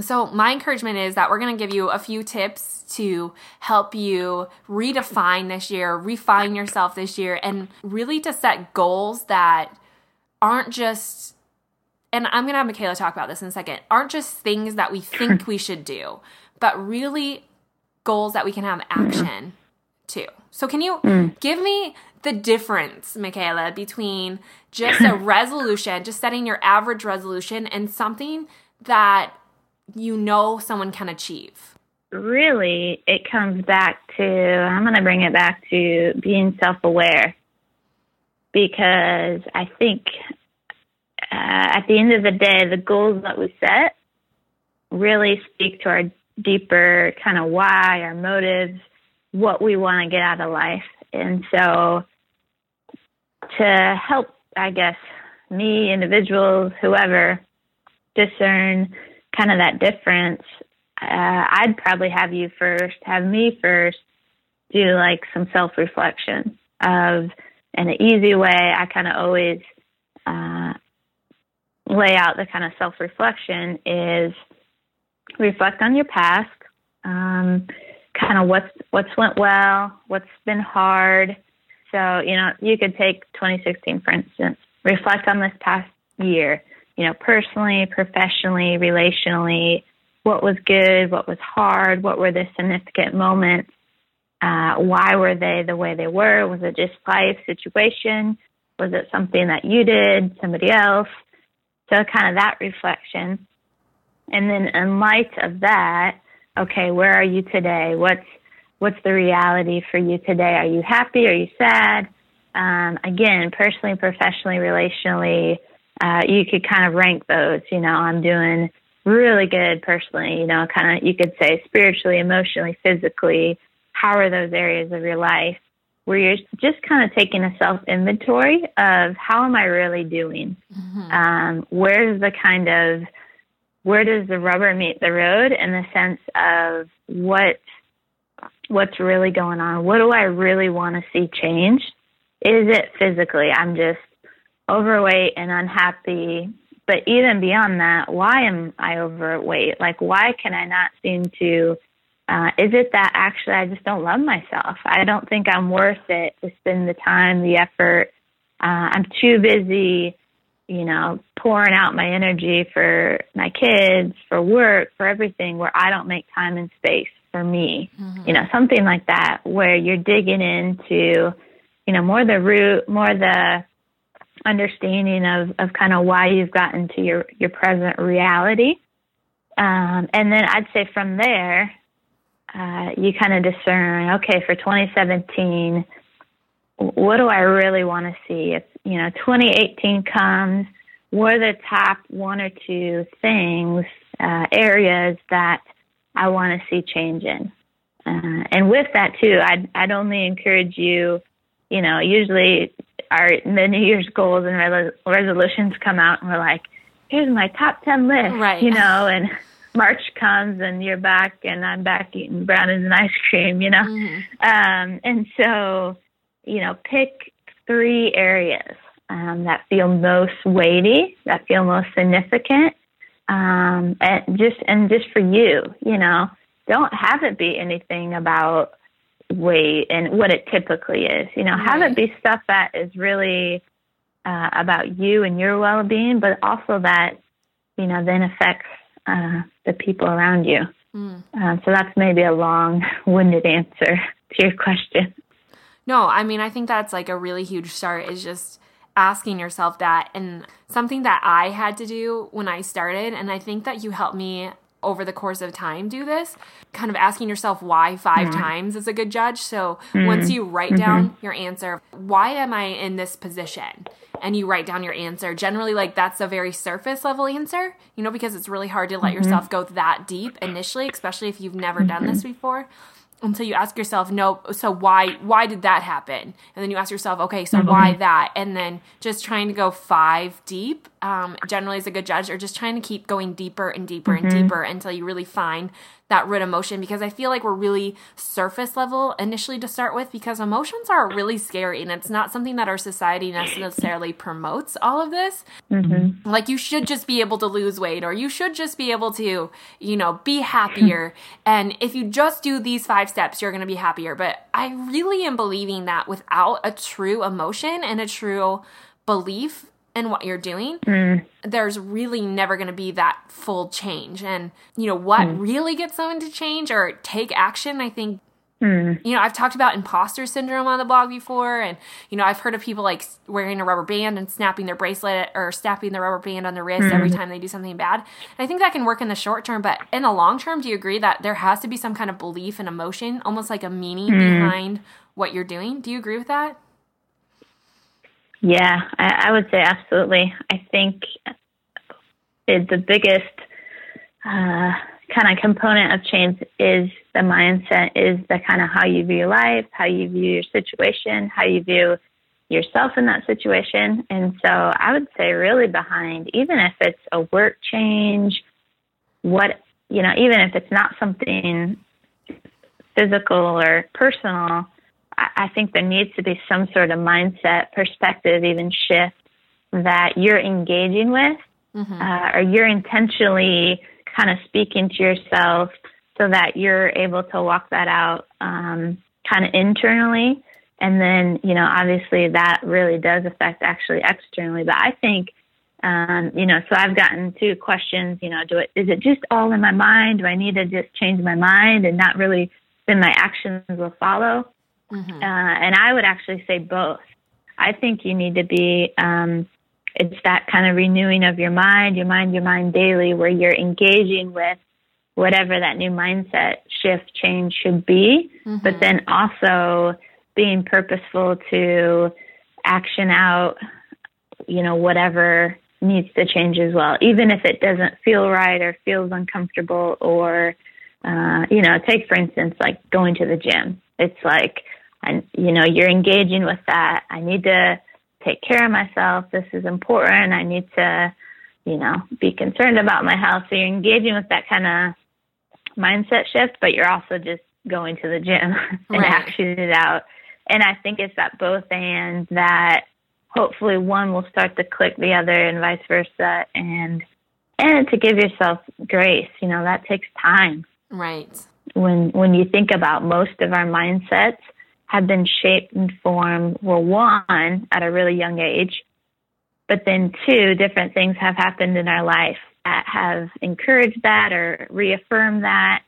So, my encouragement is that we're going to give you a few tips to help you redefine this year, refine yourself this year, and really to set goals that aren't just, and I'm going to have Mikaela talk about this in a second, aren't just things that we think we should do, but really goals that we can have action to. So, can you mm. give me the difference, Mikaela, between just a resolution, just setting your average resolution, and something that you know someone can achieve? Really, it comes back to I'm going to bring it back to being self aware because I think uh, at the end of the day, the goals that we set really speak to our deeper kind of why, our motives, what we want to get out of life. And so to help, I guess, me, individuals, whoever, discern kind of that difference, uh, I'd probably have you first, have me first do like some self reflection of, in an easy way, I kind of always uh, lay out the kind of self reflection is reflect on your past, um, kind of what's what's went well, what's been hard. So you know, you could take 2016 for instance. Reflect on this past year you know, personally, professionally, relationally, what was good, what was hard, what were the significant moments, uh, why were they the way they were? Was it just life situation? Was it something that you did, somebody else? So kind of that reflection. And then in light of that, okay, where are you today? What's what's the reality for you today? Are you happy? Are you sad? Um, again, personally, professionally, relationally, uh, you could kind of rank those. You know, I'm doing really good personally, you know, kind of, you could say spiritually, emotionally, physically. How are those areas of your life where you're just kind of taking a self inventory of how am I really doing? Mm-hmm. Um, where's the kind of, where does the rubber meet the road in the sense of what, what's really going on? What do I really want to see change? Is it physically? I'm just overweight and unhappy. But even beyond that, why am I overweight? Like, why can I not seem to? Uh, is it that actually I just don't love myself? I don't think I'm worth it to spend the time, the effort. Uh, I'm too busy, you know, pouring out my energy for my kids, for work, for everything, where I don't make time and space for me. Mm-hmm. You know, something like that, where you're digging into, you know, more the root, more the understanding of, of kind of why you've gotten to your, your present reality. Um, and then I'd say from there, uh, you kind of discern, okay, for 2017, what do I really want to see? If, you know, 2018 comes, what are the top one or two things, uh, areas that I want to see change in? Uh, and with that too, I'd, I'd only encourage you, you know, usually our New Year's goals and resolutions come out, and we're like, here's my top 10 list, right. you know, and March comes and you're back and I'm back eating brownies and ice cream, you know? Mhm. Um, and so, you know, pick three areas um, that feel most weighty, that feel most significant, um, and just and just for you, you know, don't have it be anything about weight and what it typically is. You know, have it be stuff that is really uh, about you and your well-being, but also that you know then affects uh, the people around you. Mm. Um, so that's maybe a long-winded answer to your question. No, I mean, I think that's like a really huge start is just asking yourself that. And something that I had to do when I started, and I think that you helped me over the course of time do this, kind of asking yourself why 5 mm-hmm. times is a good judge. So mm-hmm. once you write mm-hmm. down your answer, why am I in this position? And you write down your answer. Generally, like that's a very surface level answer, you know, because it's really hard to let yourself go that deep initially, especially if you've never done this before. Until you ask yourself no so why why did that happen? And then you ask yourself okay so why that? And then just trying to go five deep um, generally is a good judge or just trying to keep going deeper and deeper and deeper until you really find that root emotion because i feel like we're really surface level initially to start with because emotions are really scary and it's not something that our society necessarily promotes all of this. Like you should just be able to lose weight or you should just be able to you know be happier. And if you just do these five steps you're going to be happier. But i really am believing that without a true emotion and a true belief in what you're doing mm. there's really never going to be that full change. And you know what mm. really gets someone to change or take action i think mm. you know, I've talked about imposter syndrome on the blog before, and you know, I've heard of people like wearing a rubber band and snapping their bracelet or snapping the rubber band on their wrist every time they do something bad. And I think that can work in the short term, but in the long term, do you agree that there has to be some kind of belief and emotion, almost like a meaning behind what you're doing? Do you agree with that? Yeah, I, I would say absolutely. I think it, the biggest uh, kind of component of change is the mindset, is the kind of how you view life, how you view your situation, how you view yourself in that situation. And so I would say, really, behind, even if it's a work change, what, you know, even if it's not something physical or personal, I, think there needs to be some sort of mindset, perspective, even shift that you're engaging with, uh, or you're intentionally kind of speaking to yourself so that you're able to walk that out um, kind of internally. And then, you know, obviously that really does affect actually externally. But I think, um, you know, so I've gotten two questions, you know, do it, is it just all in my mind? Do I need to just change my mind and not really, then my actions will follow? Uh, and I would actually say both. I think you need to be, um, it's that kind of renewing of your mind, your mind, your mind daily, where you're engaging with whatever that new mindset shift change should be, but then also being purposeful to action out, you know, whatever needs to change as well, even if it doesn't feel right or feels uncomfortable or, uh, you know, take for instance, like going to the gym. It's like, and you know, you're engaging with that. I need to take care of myself. This is important. I need to, you know, be concerned about my health. So you're engaging with that kind of mindset shift, but you're also just going to the gym and Right. actioning it out. And I think it's that both and that hopefully one will start to click the other and vice versa and and to give yourself grace, you know, that takes time. Right. When when you think about most of our mindsets have been shaped and formed well one at a really young age, but then two different things have happened in our life that have encouraged that or reaffirmed that.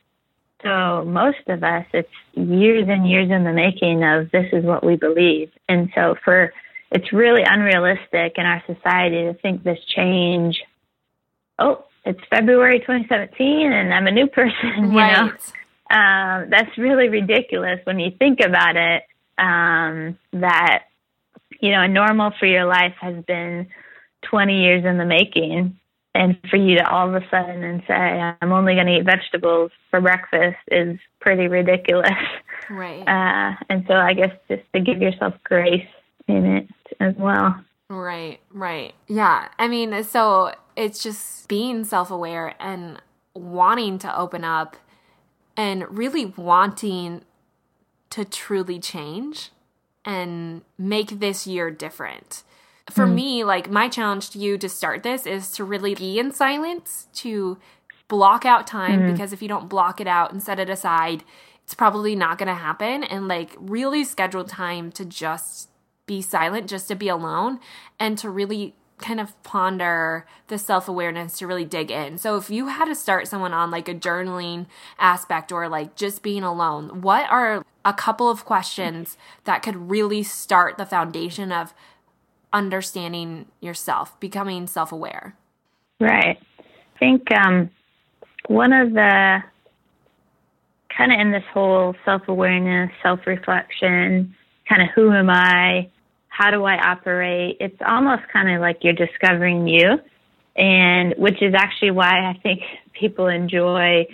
So most of us, it's years and years in the making of this is what we believe. And so for it's really unrealistic in our society to think this change. Oh, it's February 2017 and I'm a new person. You right. know, um, that's really ridiculous when you think about it. Um, that you know, a normal for your life has been 20 years in the making, and for you to all of a sudden and say, "I'm only going to eat vegetables for breakfast," is pretty ridiculous. Right. Uh, and so, I guess just to give yourself grace in it as well. Right, right. Yeah. I mean, so it's just being self aware and wanting to open up and really wanting to truly change and make this year different. For mm. me, like my challenge to you to start this is to really be in silence, to block out time mm. because if you don't block it out and set it aside, it's probably not going to happen and like really schedule time to just be silent, just to be alone and to really kind of ponder the self awareness to really dig in. So, if you had to start someone on like a journaling aspect or like just being alone, what are a couple of questions that could really start the foundation of understanding yourself, becoming self aware? Right. I think um, one of the kind of in this whole self awareness, self reflection, kind of who am I? How do I operate? It's almost kind of like you're discovering you, and which is actually why I think people enjoy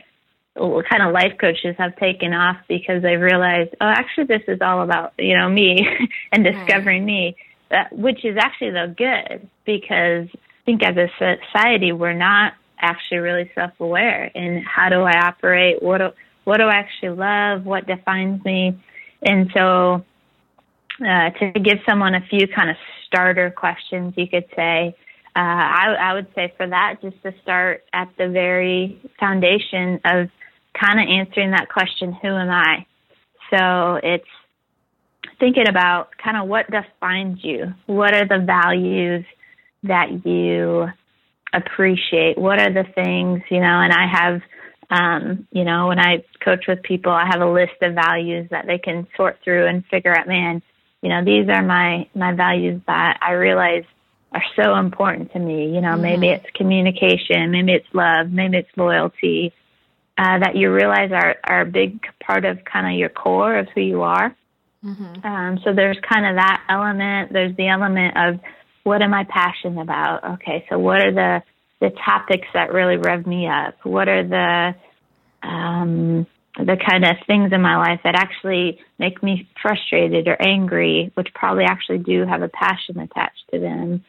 what kind of life coaches have taken off because they realized, oh, actually, this is all about you know me and discovering me. That, which is actually though good because I think as a society we're not actually really self-aware in how do I operate, what do, what do I actually love, what defines me, and so uh, to give someone a few kind of starter questions, you could say. Uh, I, I would say for that, just to start at the very foundation of kind of answering that question, who am I? So it's thinking about kind of what defines you. What are the values that you appreciate? What are the things, you know, and I have, um, you know, when I coach with people, I have a list of values that they can sort through and figure out, man, you know, these are my, my values that I realize are so important to me. You know, mm-hmm. maybe it's communication, maybe it's love, maybe it's loyalty, uh, that you realize are, are a big part of kind of your core of who you are. Mm-hmm. Um, so there's kind of that element. There's the element of what am I passionate about? Okay, so what are the the topics that really rev me up? What are the um, the kind of things in my life that actually make me frustrated or angry, which probably actually do have a passion attached to them?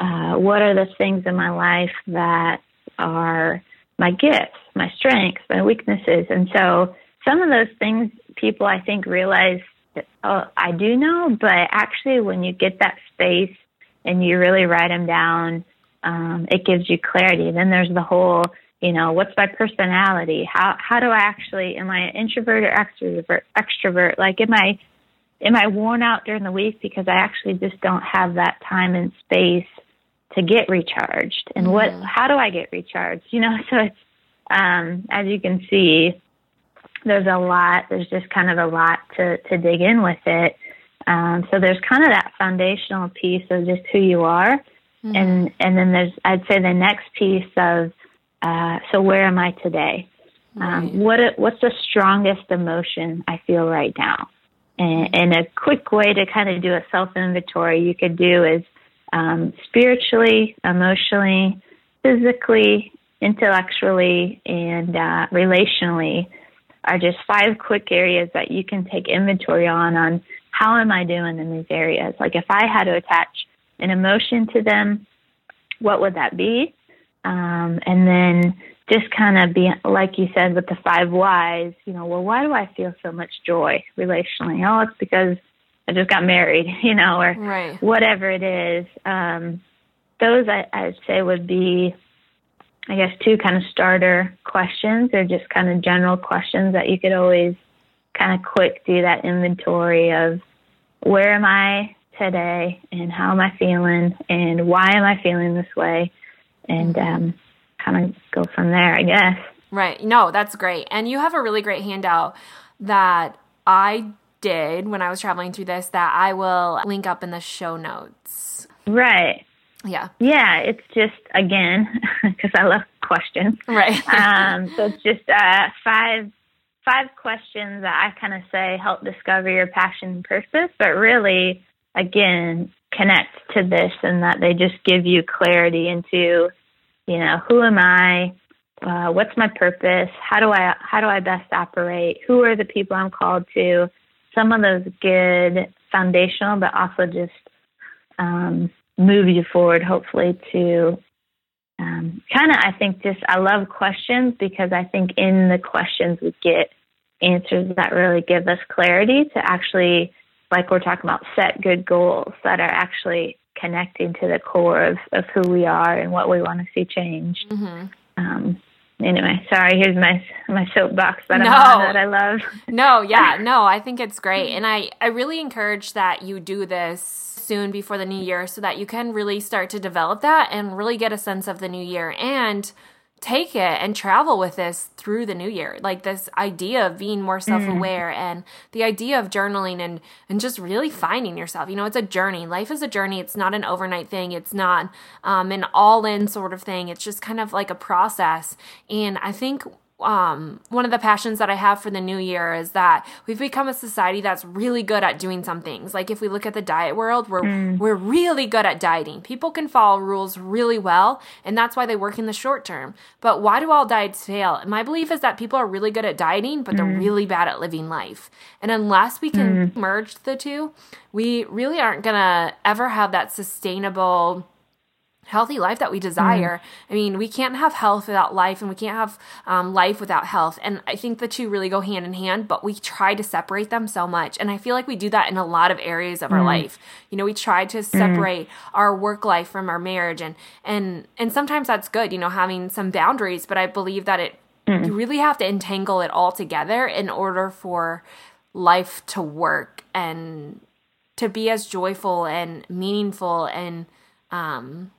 Uh, what are the things in my life that are my gifts, my strengths, my weaknesses? And so some of those things people I think realize that, oh, I do know, but actually when you get that space and you really write them down, um, it gives you clarity. Then there's the whole, you know, what's my personality? How how do I actually am I an introvert or extrovert? Extrovert? Like, am I am I worn out during the week because I actually just don't have that time and space to get recharged? And what? Mm-hmm. How do I get recharged? You know, so it's um, as you can see, there's a lot. There's just kind of a lot to to dig in with it. Um, so there's kind of that foundational piece of just who you are, mm-hmm. and and then there's I'd say the next piece of uh, so where am I today? Um, right. Um, what what's the strongest emotion I feel right now? And, and a quick way to kind of do a self inventory you could do is um, spiritually, emotionally, physically, intellectually, and uh, relationally are just five quick areas that you can take inventory on on how am I doing in these areas? Like if I had to attach an emotion to them, what would that be? Um, and then just kind of be like you said with the five whys. You know, well, why do I feel so much joy relationally? Oh, it's because I just got married, you know, or right. whatever it is. Um, those I, I'd say would be, I guess, two kind of starter questions or just kind of general questions that you could always kind of quick do that inventory of where am I today and how am I feeling and why am I feeling this way and um, kind of go from there, I guess. Right. No, that's great. And you have a really great handout that I did when I was traveling through this that I will link up in the show notes. Right. Yeah. Yeah, it's just again because I love questions. Right. um, so it's just uh, five five questions that I kind of say help discover your passion and purpose, but really, again, connect to this and that they just give you clarity into, you know, who am I? Uh, what's my purpose? How do I how do I best operate? Who are the people I'm called to? Some of those good foundational, but also just um, move you forward, hopefully, to um, kind of, I think, just I love questions because I think in the questions we get answers that really give us clarity to actually, like we're talking about, set good goals that are actually connecting to the core of, of who we are and what we want to see change. Mm-hmm. Um, anyway, sorry. Here's my my soapbox that no. That I love. no, yeah, no. I think it's great, and I I really encourage that you do this soon before the new year, so that you can really start to develop that and really get a sense of the new year and take it and travel with this through the new year. Like this idea of being more self-aware mm. and the idea of journaling and and just really finding yourself. You know it's a journey. Life is a journey. It's not an overnight thing. It's not um, an all-in sort of thing. It's just kind of like a process. And i think um, one of the passions that I have for the new year is that we've become a society that's really good at doing some things. Like if we look at the diet world, we're mm. we're really good at dieting. People can follow rules really well, and that's why they work in the short term. But why do all diets fail? My belief is that people are really good at dieting, but they're mm. really bad at living life. And unless we can mm. merge the two, we really aren't gonna ever have that sustainable healthy life that we desire. Mm. I mean, we can't have health without life, and we can't have um, life without health. And I think the two really go hand in hand, but we try to separate them so much. And I feel like we do that in a lot of areas of mm. our life. You know, we try to mm. separate mm. our work life from our marriage, and and and sometimes that's good. You know, having some boundaries, but I believe that it mm. you really have to entangle it all together in order for life to work and to be as joyful and meaningful and um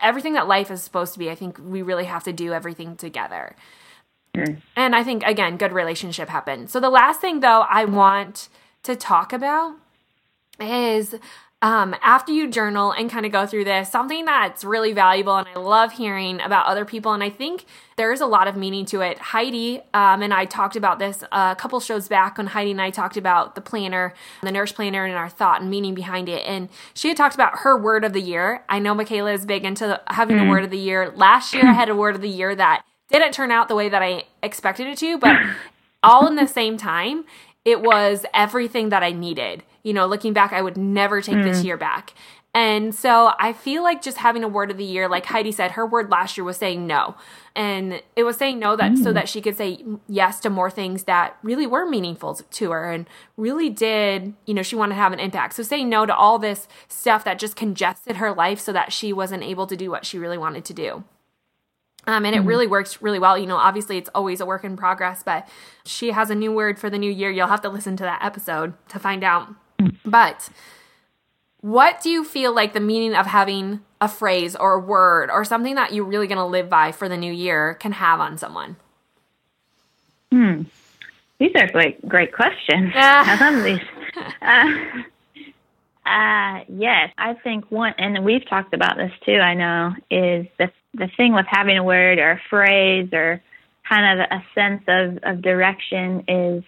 everything that life is supposed to be, I think we really have to do everything together. Mm. And I think, again, good relationship happens. So the last thing, though, I want to talk about is um, after you journal and kind of go through this, something that's really valuable, and I love hearing about other people, and I think there's a lot of meaning to it. Heidi um, and I talked about this a couple shows back when Heidi and I talked about the planner, the nurse planner, and our thought and meaning behind it. And she had talked about her word of the year. I know Mikaela is big into having mm. a word of the year. Last year, I had a word of the year that didn't turn out the way that I expected it to, but all in the same time, it was everything that I needed you know, looking back, I would never take mm. this year back. And so I feel like just having a word of the year, like Heidi said, her word last year was saying no. And it was saying no that mm. so that she could say yes to more things that really were meaningful to her and really did, you know, she wanted to have an impact. So saying no to all this stuff that just congested her life so that she wasn't able to do what she really wanted to do. Um, and it mm-hmm. really works really well. You know, obviously it's always a work in progress, but she has a new word for the new year. You'll have to listen to that episode to find out but what do you feel like the meaning of having a phrase or a word or something that you're really going to live by for the new year can have on someone? Hmm. These are great, great questions. I love these. Uh, uh, yes, I think one, and we've talked about this too. I know is the the thing with having a word or a phrase or kind of a sense of of direction is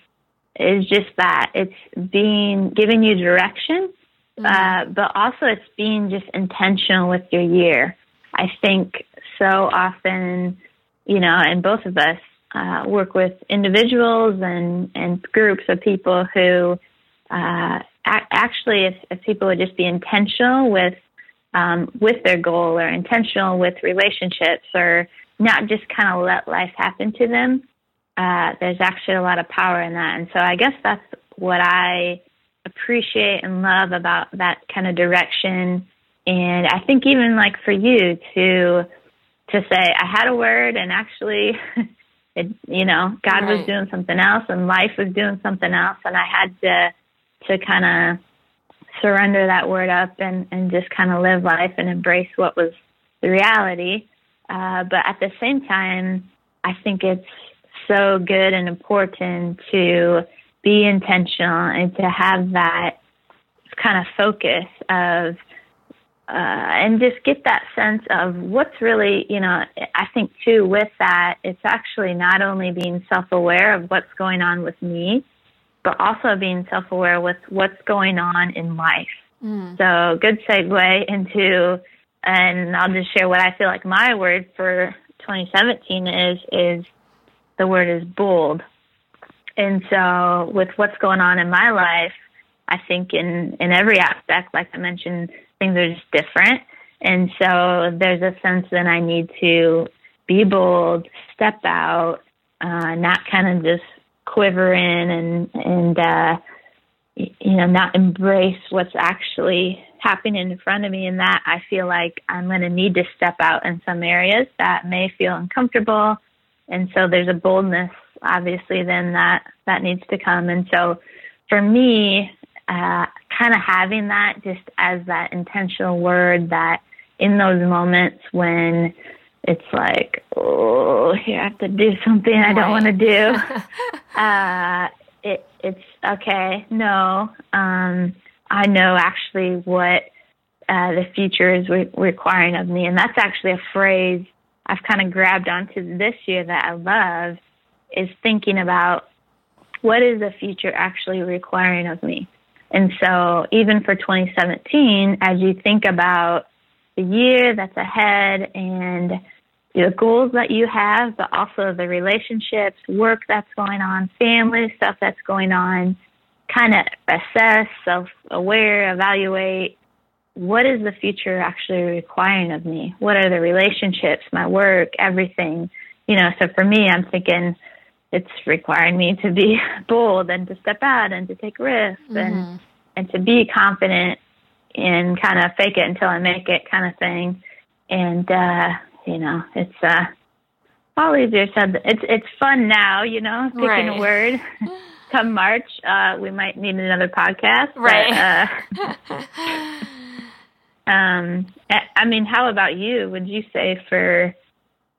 is just that it's being giving you direction, mm-hmm. uh, but also it's being just intentional with your year. I think so often, you know, and both of us uh, work with individuals and and groups of people who uh, actually, if, if people would just be intentional with um, with their goal or intentional with relationships or not just kind of let life happen to them, uh, there's actually a lot of power in that. And so I guess that's what I appreciate and love about that kind of direction. And I think even like for you to to say I had a word and actually it, you know God right. was doing something else and life was doing something else and I had to to kind of surrender that word up and and just kind of live life and embrace what was the reality. Uh, but at the same time, I think it's so good and important to be intentional and to have that kind of focus of uh, and just get that sense of what's really, you know, I think too with that, it's actually not only being self aware of what's going on with me, but also being self aware with what's going on in life. Mm. So, good segue into, and I'll just share what I feel like my word for 2017 is, is the word is bold. And so, with what's going on in my life, I think in, in every aspect, like I mentioned, things are just different. And so there's a sense that I need to be bold, step out, uh, not kind of just quiver in and, and, uh, you know, not embrace what's actually happening in front of me. And that I feel like I'm going to need to step out in some areas that may feel uncomfortable. And so there's a boldness, obviously, then that, that needs to come. And so for me, uh, kind of having that just as that intentional word that in those moments when it's like, oh, you have to do something I don't want to do. uh, it, it's okay. No, um, I know actually what uh, the future is re- requiring of me, and that's actually a phrase I've kind of grabbed onto this year that I love. Is thinking about what is the future actually requiring of me. And so, even for 2017, as you think about the year that's ahead and the goals that you have, but also the relationships, work that's going on, family stuff that's going on, kind of assess, self aware, evaluate what is the future actually requiring of me? What are the relationships, my work, everything? You know, so for me, I'm thinking it's requiring me to be bold and to step out and to take risks mm-hmm. and and to be confident and kind of fake it until I make it kind of thing. And uh, you know, it's uh all easier said. It's it's fun now, you know, picking right. a word. Come March, uh, we might need another podcast. Right. But, uh, um, I mean, how about you? Would you say for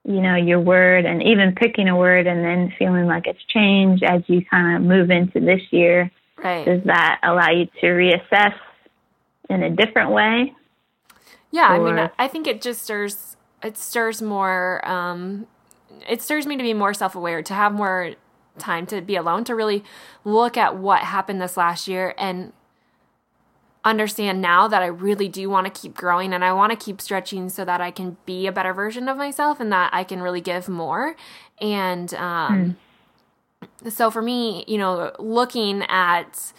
you know your word and even picking a word and then feeling like it's changed as you kind of move into this year? Right. Does that allow you to reassess in a different way? Yeah, or? I mean, I think it just stirs it stirs more. Um, it stirs me to be more self aware, to have more time to be alone, to really look at what happened this last year and understand now that I really do want to keep growing and I want to keep stretching so that I can be a better version of myself and that I can really give more. And um, mm. so for me, you know, looking at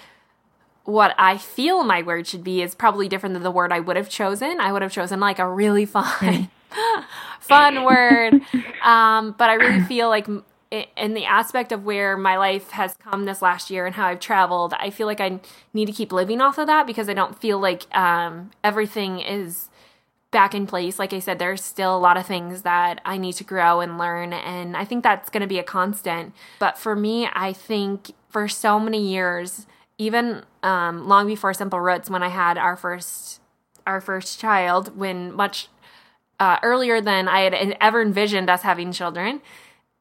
what I feel my word should be is probably different than the word I would have chosen. I would have chosen like a really fun, fun word. Um, but I really feel like in the aspect of where my life has come this last year and how I've traveled, I feel like I need to keep living off of that because I don't feel like um, everything is back in place. Like I said, there's still a lot of things that I need to grow and learn. And I think that's going to be a constant. But for me, I think for so many years, even um, long before Simple Roots, when I had our first our first child, when much uh, earlier than I had ever envisioned us having children,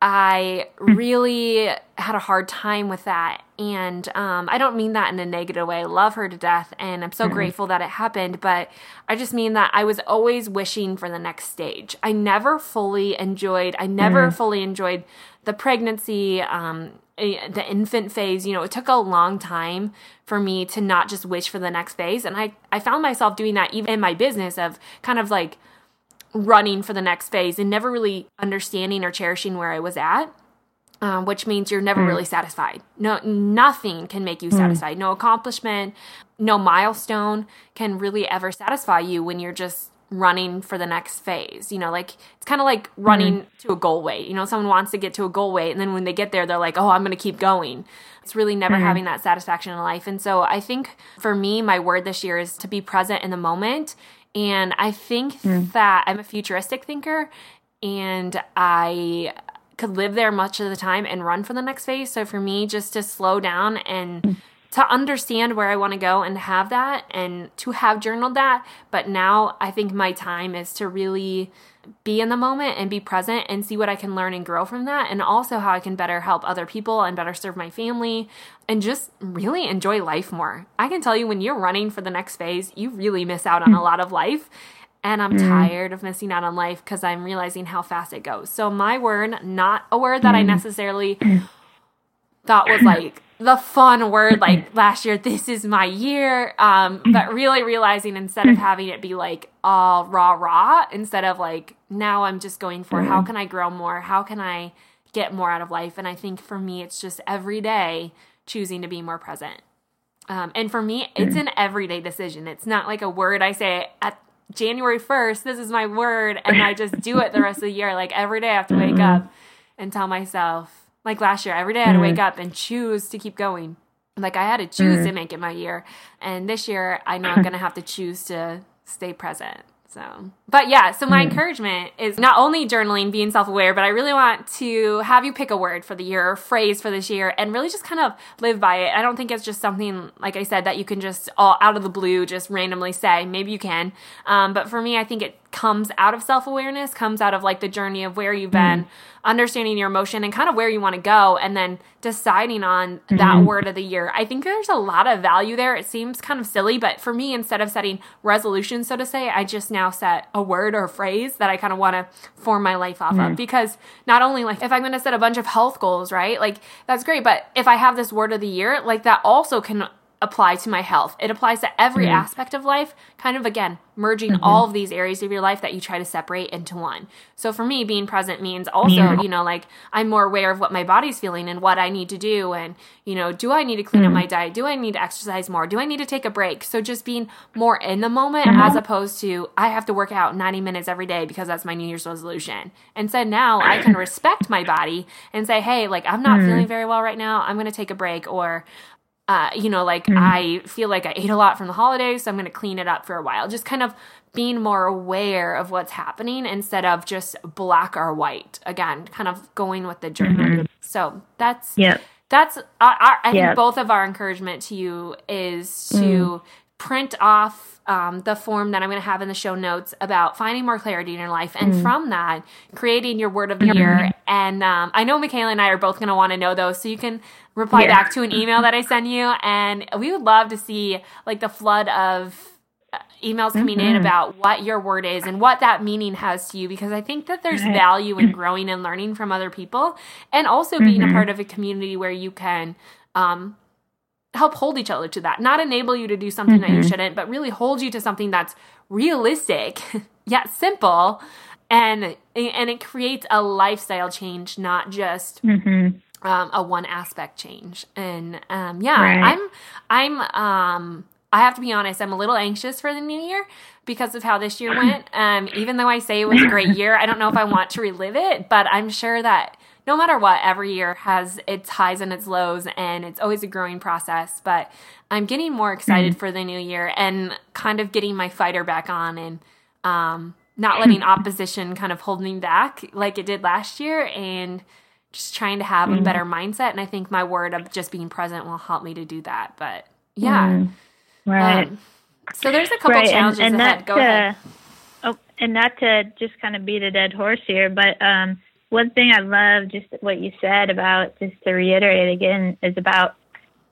I hmm. really had a hard time with that. And um, I don't mean that in a negative way. I love her to death, and I'm so mm-hmm. grateful that it happened. But I just mean that I was always wishing for the next stage. I never fully enjoyed, I never mm-hmm. fully enjoyed the pregnancy, um, the infant phase. You know, it took a long time for me to not just wish for the next phase. And I, I found myself doing that even in my business of kind of like, running for the next phase and never really understanding or cherishing where I was at. Um, which means you're never mm. really satisfied. No, nothing can make you mm. satisfied. No accomplishment, no milestone can really ever satisfy you when you're just running for the next phase. You know, like it's kind of like running mm. to a goal weight. You know, someone wants to get to a goal weight, and then when they get there, they're like, "Oh, I'm going to keep going." It's really never mm. having that satisfaction in life. And so, I think for me, my word this year is to be present in the moment and I think mm. that I'm a futuristic thinker and I could live there much of the time and run for the next phase. So for me, just to slow down and mm. to understand where I want to go and have that and to have journaled that. But now I think my time is to really be in the moment and be present and see what I can learn and grow from that, and also how I can better help other people and better serve my family and just really enjoy life more. I can tell you when you're running for the next phase, you really miss out on a lot of life. And I'm mm. tired of missing out on life because I'm realizing how fast it goes. So, my word, not a word that I mm. necessarily thought was like the fun word like last year this is my year um but really realizing instead of having it be like all rah rah instead of like now i'm just going for how can i grow more? How can i get more out of life? And i think for me it's just every day choosing to be more present. Um, and for me, it's an everyday decision. It's not like a word I say at January 1st, this is my word, and I just do it the rest of the year. Like every day I have to wake up and tell myself, like last year, every day I had to wake mm-hmm. up and choose to keep going. Like I had to choose to mm. make it my year. And this year, I know I'm going to have to choose to stay present. So, but yeah, so my hmm. encouragement is not only journaling, being self aware, but I really want to have you pick a word for the year or phrase for this year and really just kind of live by it. I don't think it's just something, like I said, that you can just all out of the blue just randomly say. Maybe you can. Um, but for me, I think it comes out of self awareness, comes out of like the journey of where you've been, mm-hmm. understanding your emotion and kind of where you want to go, and then deciding on that mm-hmm. word of the year. I think there's a lot of value there. It seems kind of silly, but for me, instead of setting resolutions, so to say, I just now set a word or a phrase that I kind of want to form my life off of. Because not only like if I'm going to set a bunch of health goals, right? Like that's great, but if I have this word of the year, like that also can apply to my health. It applies to every aspect of life, kind of again, merging mm-hmm. all of these areas of your life that you try to separate into one. So for me, being present means also, you know, like I'm more aware of what my body's feeling and what I need to do. And, you know, do I need to clean up mm-hmm. my diet? Do I need to exercise more? Do I need to take a break? So just being more in the moment mm-hmm. as opposed to I have to work out 90 minutes every day because that's my New Year's resolution. Instead, so now I can respect my body and say, hey, like I'm not feeling very well right now. I'm going to take a break or uh, you know, like I feel like I ate a lot from the holidays, so I'm going to clean it up for a while. Just kind of being more aware of what's happening instead of just black or white. Again, kind of going with the journey. So that's Yeah. that's our, our, I Yeah. think both of our encouragement to you is to print off um, the form that I'm going to have in the show notes about finding more clarity in your life, and from that, creating your word of the year. And um, I know Mikaela and I are both going to want to know those, so you can reply Yeah. back to an email that I send you, and we would love to see like the flood of uh, emails coming in about what your word is and what that meaning has to you because I think that there's value in growing and learning from other people and also being a part of a community where you can um, help hold each other to that. Not enable you to do something that you shouldn't, but really hold you to something that's realistic yet simple and and it creates a lifestyle change, not just Mm-hmm. Um, a one aspect change. And um, yeah, Right. I'm I'm um, I have to be honest, I'm a little anxious for the new year because of how this year went. Um, even though I say it was a great year, I don't know if I want to relive it, but I'm sure that no matter what, every year has its highs and its lows, and it's always a growing process. But I'm getting more excited for the new year and kind of getting my fighter back on and um, not letting opposition kind of hold me back like it did last year and just trying to have a better mindset. And I think my word of just being present will help me to do that. But yeah. Right. Um, so there's a couple right. Challenges and ahead. not Go to, ahead. oh, and not to just kind of beat a dead horse here, but um, one thing I love, just what you said about, just to reiterate again, is about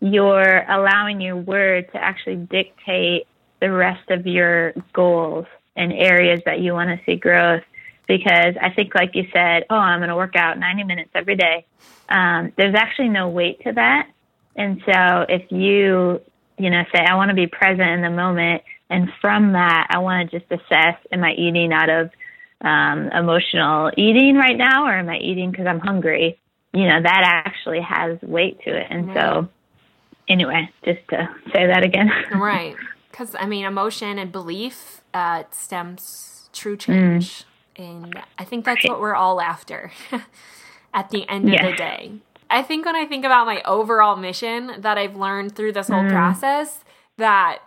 your allowing your word to actually dictate the rest of your goals and areas that you want to see growth. Because I think, like you said, oh, I'm going to work out 90 minutes every day. Um, there's actually no weight to that. And so if you, you know, say, I want to be present in the moment, and from that, I want to just assess, am I eating out of um, emotional eating right now, or am I eating because I'm hungry? You know, that actually has weight to it. And so, anyway, just to say that again. Right. Because, I mean, emotion and belief uh, stems true Mm. And I think that's what we're all after at the end of the day. I think when I think about my overall mission that I've learned through this Mm. whole process, that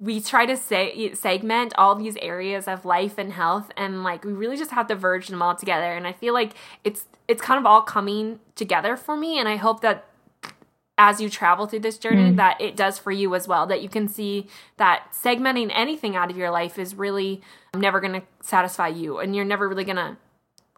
we try to say, segment all these areas of life and health and like we really just have to verge them all together and i feel like it's it's kind of all coming together for me and i hope that as you travel through this journey mm. that it does for you as well that you can see that segmenting anything out of your life is really um, never going to satisfy you and you're never really going to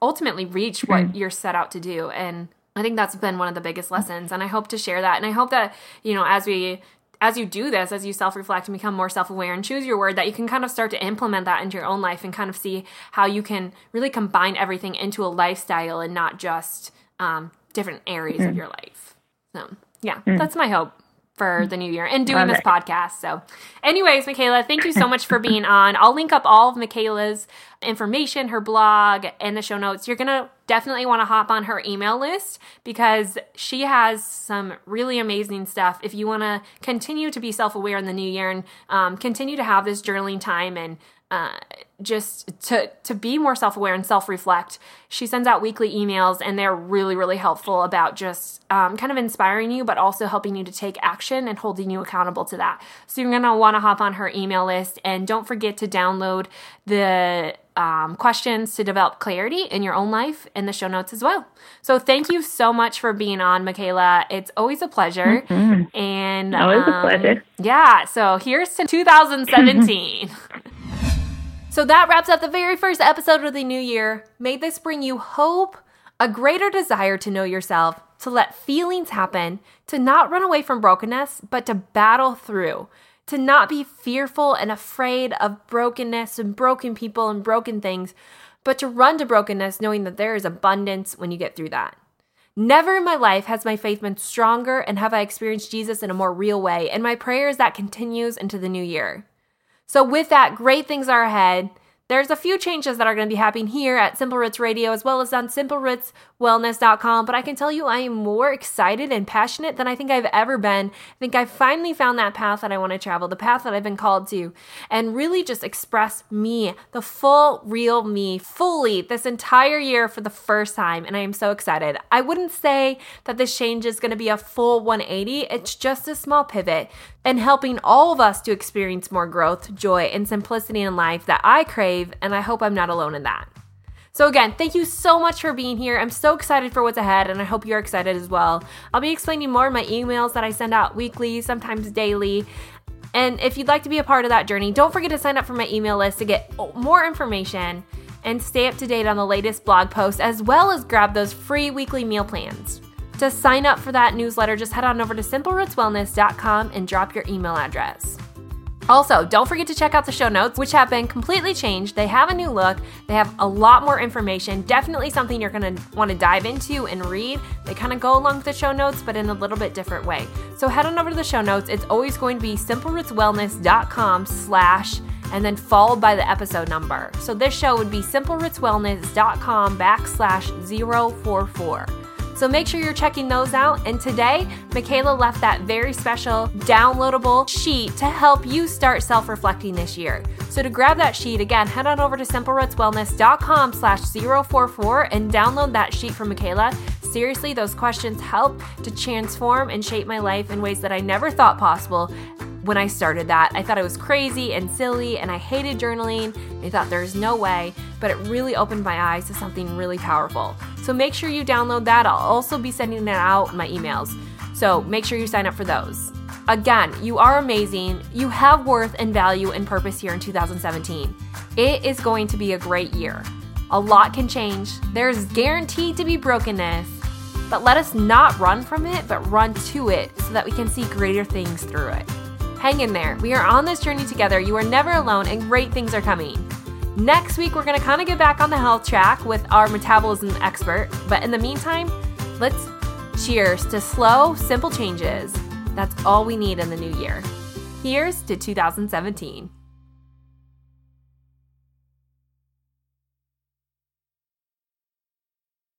ultimately reach what mm. you're set out to do and i think that's been one of the biggest lessons and i hope to share that and i hope that you know as we as you do this as you self-reflect and become more self-aware and choose your word that you can kind of start to implement that into your own life and kind of see how you can really combine everything into a lifestyle and not just um, different areas of mm. your life so yeah that's my hope for the new year and doing this podcast. So, anyways, Mikaela, thank you so much for being on. I'll link up all of Mikaela's information, her blog, and the show notes. You're going to definitely want to hop on her email list because she has some really amazing stuff. If you want to continue to be self aware in the new year and um, continue to have this journaling time and uh, just to to be more self aware and self reflect. She sends out weekly emails, and they're really really helpful about just um, kind of inspiring you, but also helping you to take action and holding you accountable to that. So you're gonna want to hop on her email list, and don't forget to download the um, questions to develop clarity in your own life in the show notes as well. So thank you so much for being on, Mikaela. It's always a pleasure. Mm-hmm. And always um, a pleasure. Yeah. So here's to 2017. So that wraps up the very first episode of the new year. May this bring you hope, a greater desire to know yourself, to let feelings happen, to not run away from brokenness, but to battle through, to not be fearful and afraid of brokenness and broken people and broken things, but to run to brokenness knowing that there is abundance when you get through that. Never in my life has my faith been stronger and have I experienced Jesus in a more real way, and my prayer is that continues into the new year. So, with that, great things are ahead. There's a few changes that are going to be happening here at Simple Roots Radio as well as on simplerootswellness.com, but I can tell you I am more excited and passionate than I think I've ever been. I think I finally found that path that I want to travel, the path that I've been called to, and really just express me, the full, real me, fully this entire year for the first time, and I am so excited. I wouldn't say that this change is going to be a full 180, it's just a small pivot and helping all of us to experience more growth, joy, and simplicity in life that I crave, and I hope I'm not alone in that. So, again, thank you so much for being here. I'm so excited for what's ahead, and I hope you're excited as well. I'll be explaining more in my emails that I send out weekly, sometimes daily. And if you'd like to be a part of that journey, don't forget to sign up for my email list to get more information and stay up to date on the latest blog posts, as well as grab those free weekly meal plans. To sign up for that newsletter, just head on over to simplerootswellness.com and drop your email address. Also, don't forget to check out the show notes, which have been completely changed. They have a new look, they have a lot more information. Definitely something you're going to want to dive into and read. They kind of go along with the show notes, but in a little bit different way. So head on over to the show notes. It's always going to be simplerootswellness.com slash and then followed by the episode number. So this show would be simplerootswellness.com backslash 044. So make sure you're checking those out. And today, Mikaela left that very special downloadable sheet to help you start self-reflecting this year. So to grab that sheet, again, head on over to simplerootswellness.com slash 044 and download that sheet from Mikaela. Seriously, those questions help to transform and shape my life in ways that I never thought possible when I started that. I thought it was crazy and silly, and I hated journaling. I thought there's no way, but it really opened my eyes to something really powerful. So make sure you download that. I'll also be sending it out in my emails. So make sure you sign up for those. Again, you are amazing. You have worth and value and purpose here in 2017. It is going to be a great year. A lot can change. There's guaranteed to be brokenness, but let us not run from it, but run to it so that we can see greater things through it. Hang in there. We are on this journey together. You are never alone, and great things are coming. Next week, we're going to kind of get back on the health track with our metabolism expert. But in the meantime, let's cheers to slow, simple changes. That's all we need in the new year. Here's to 2017.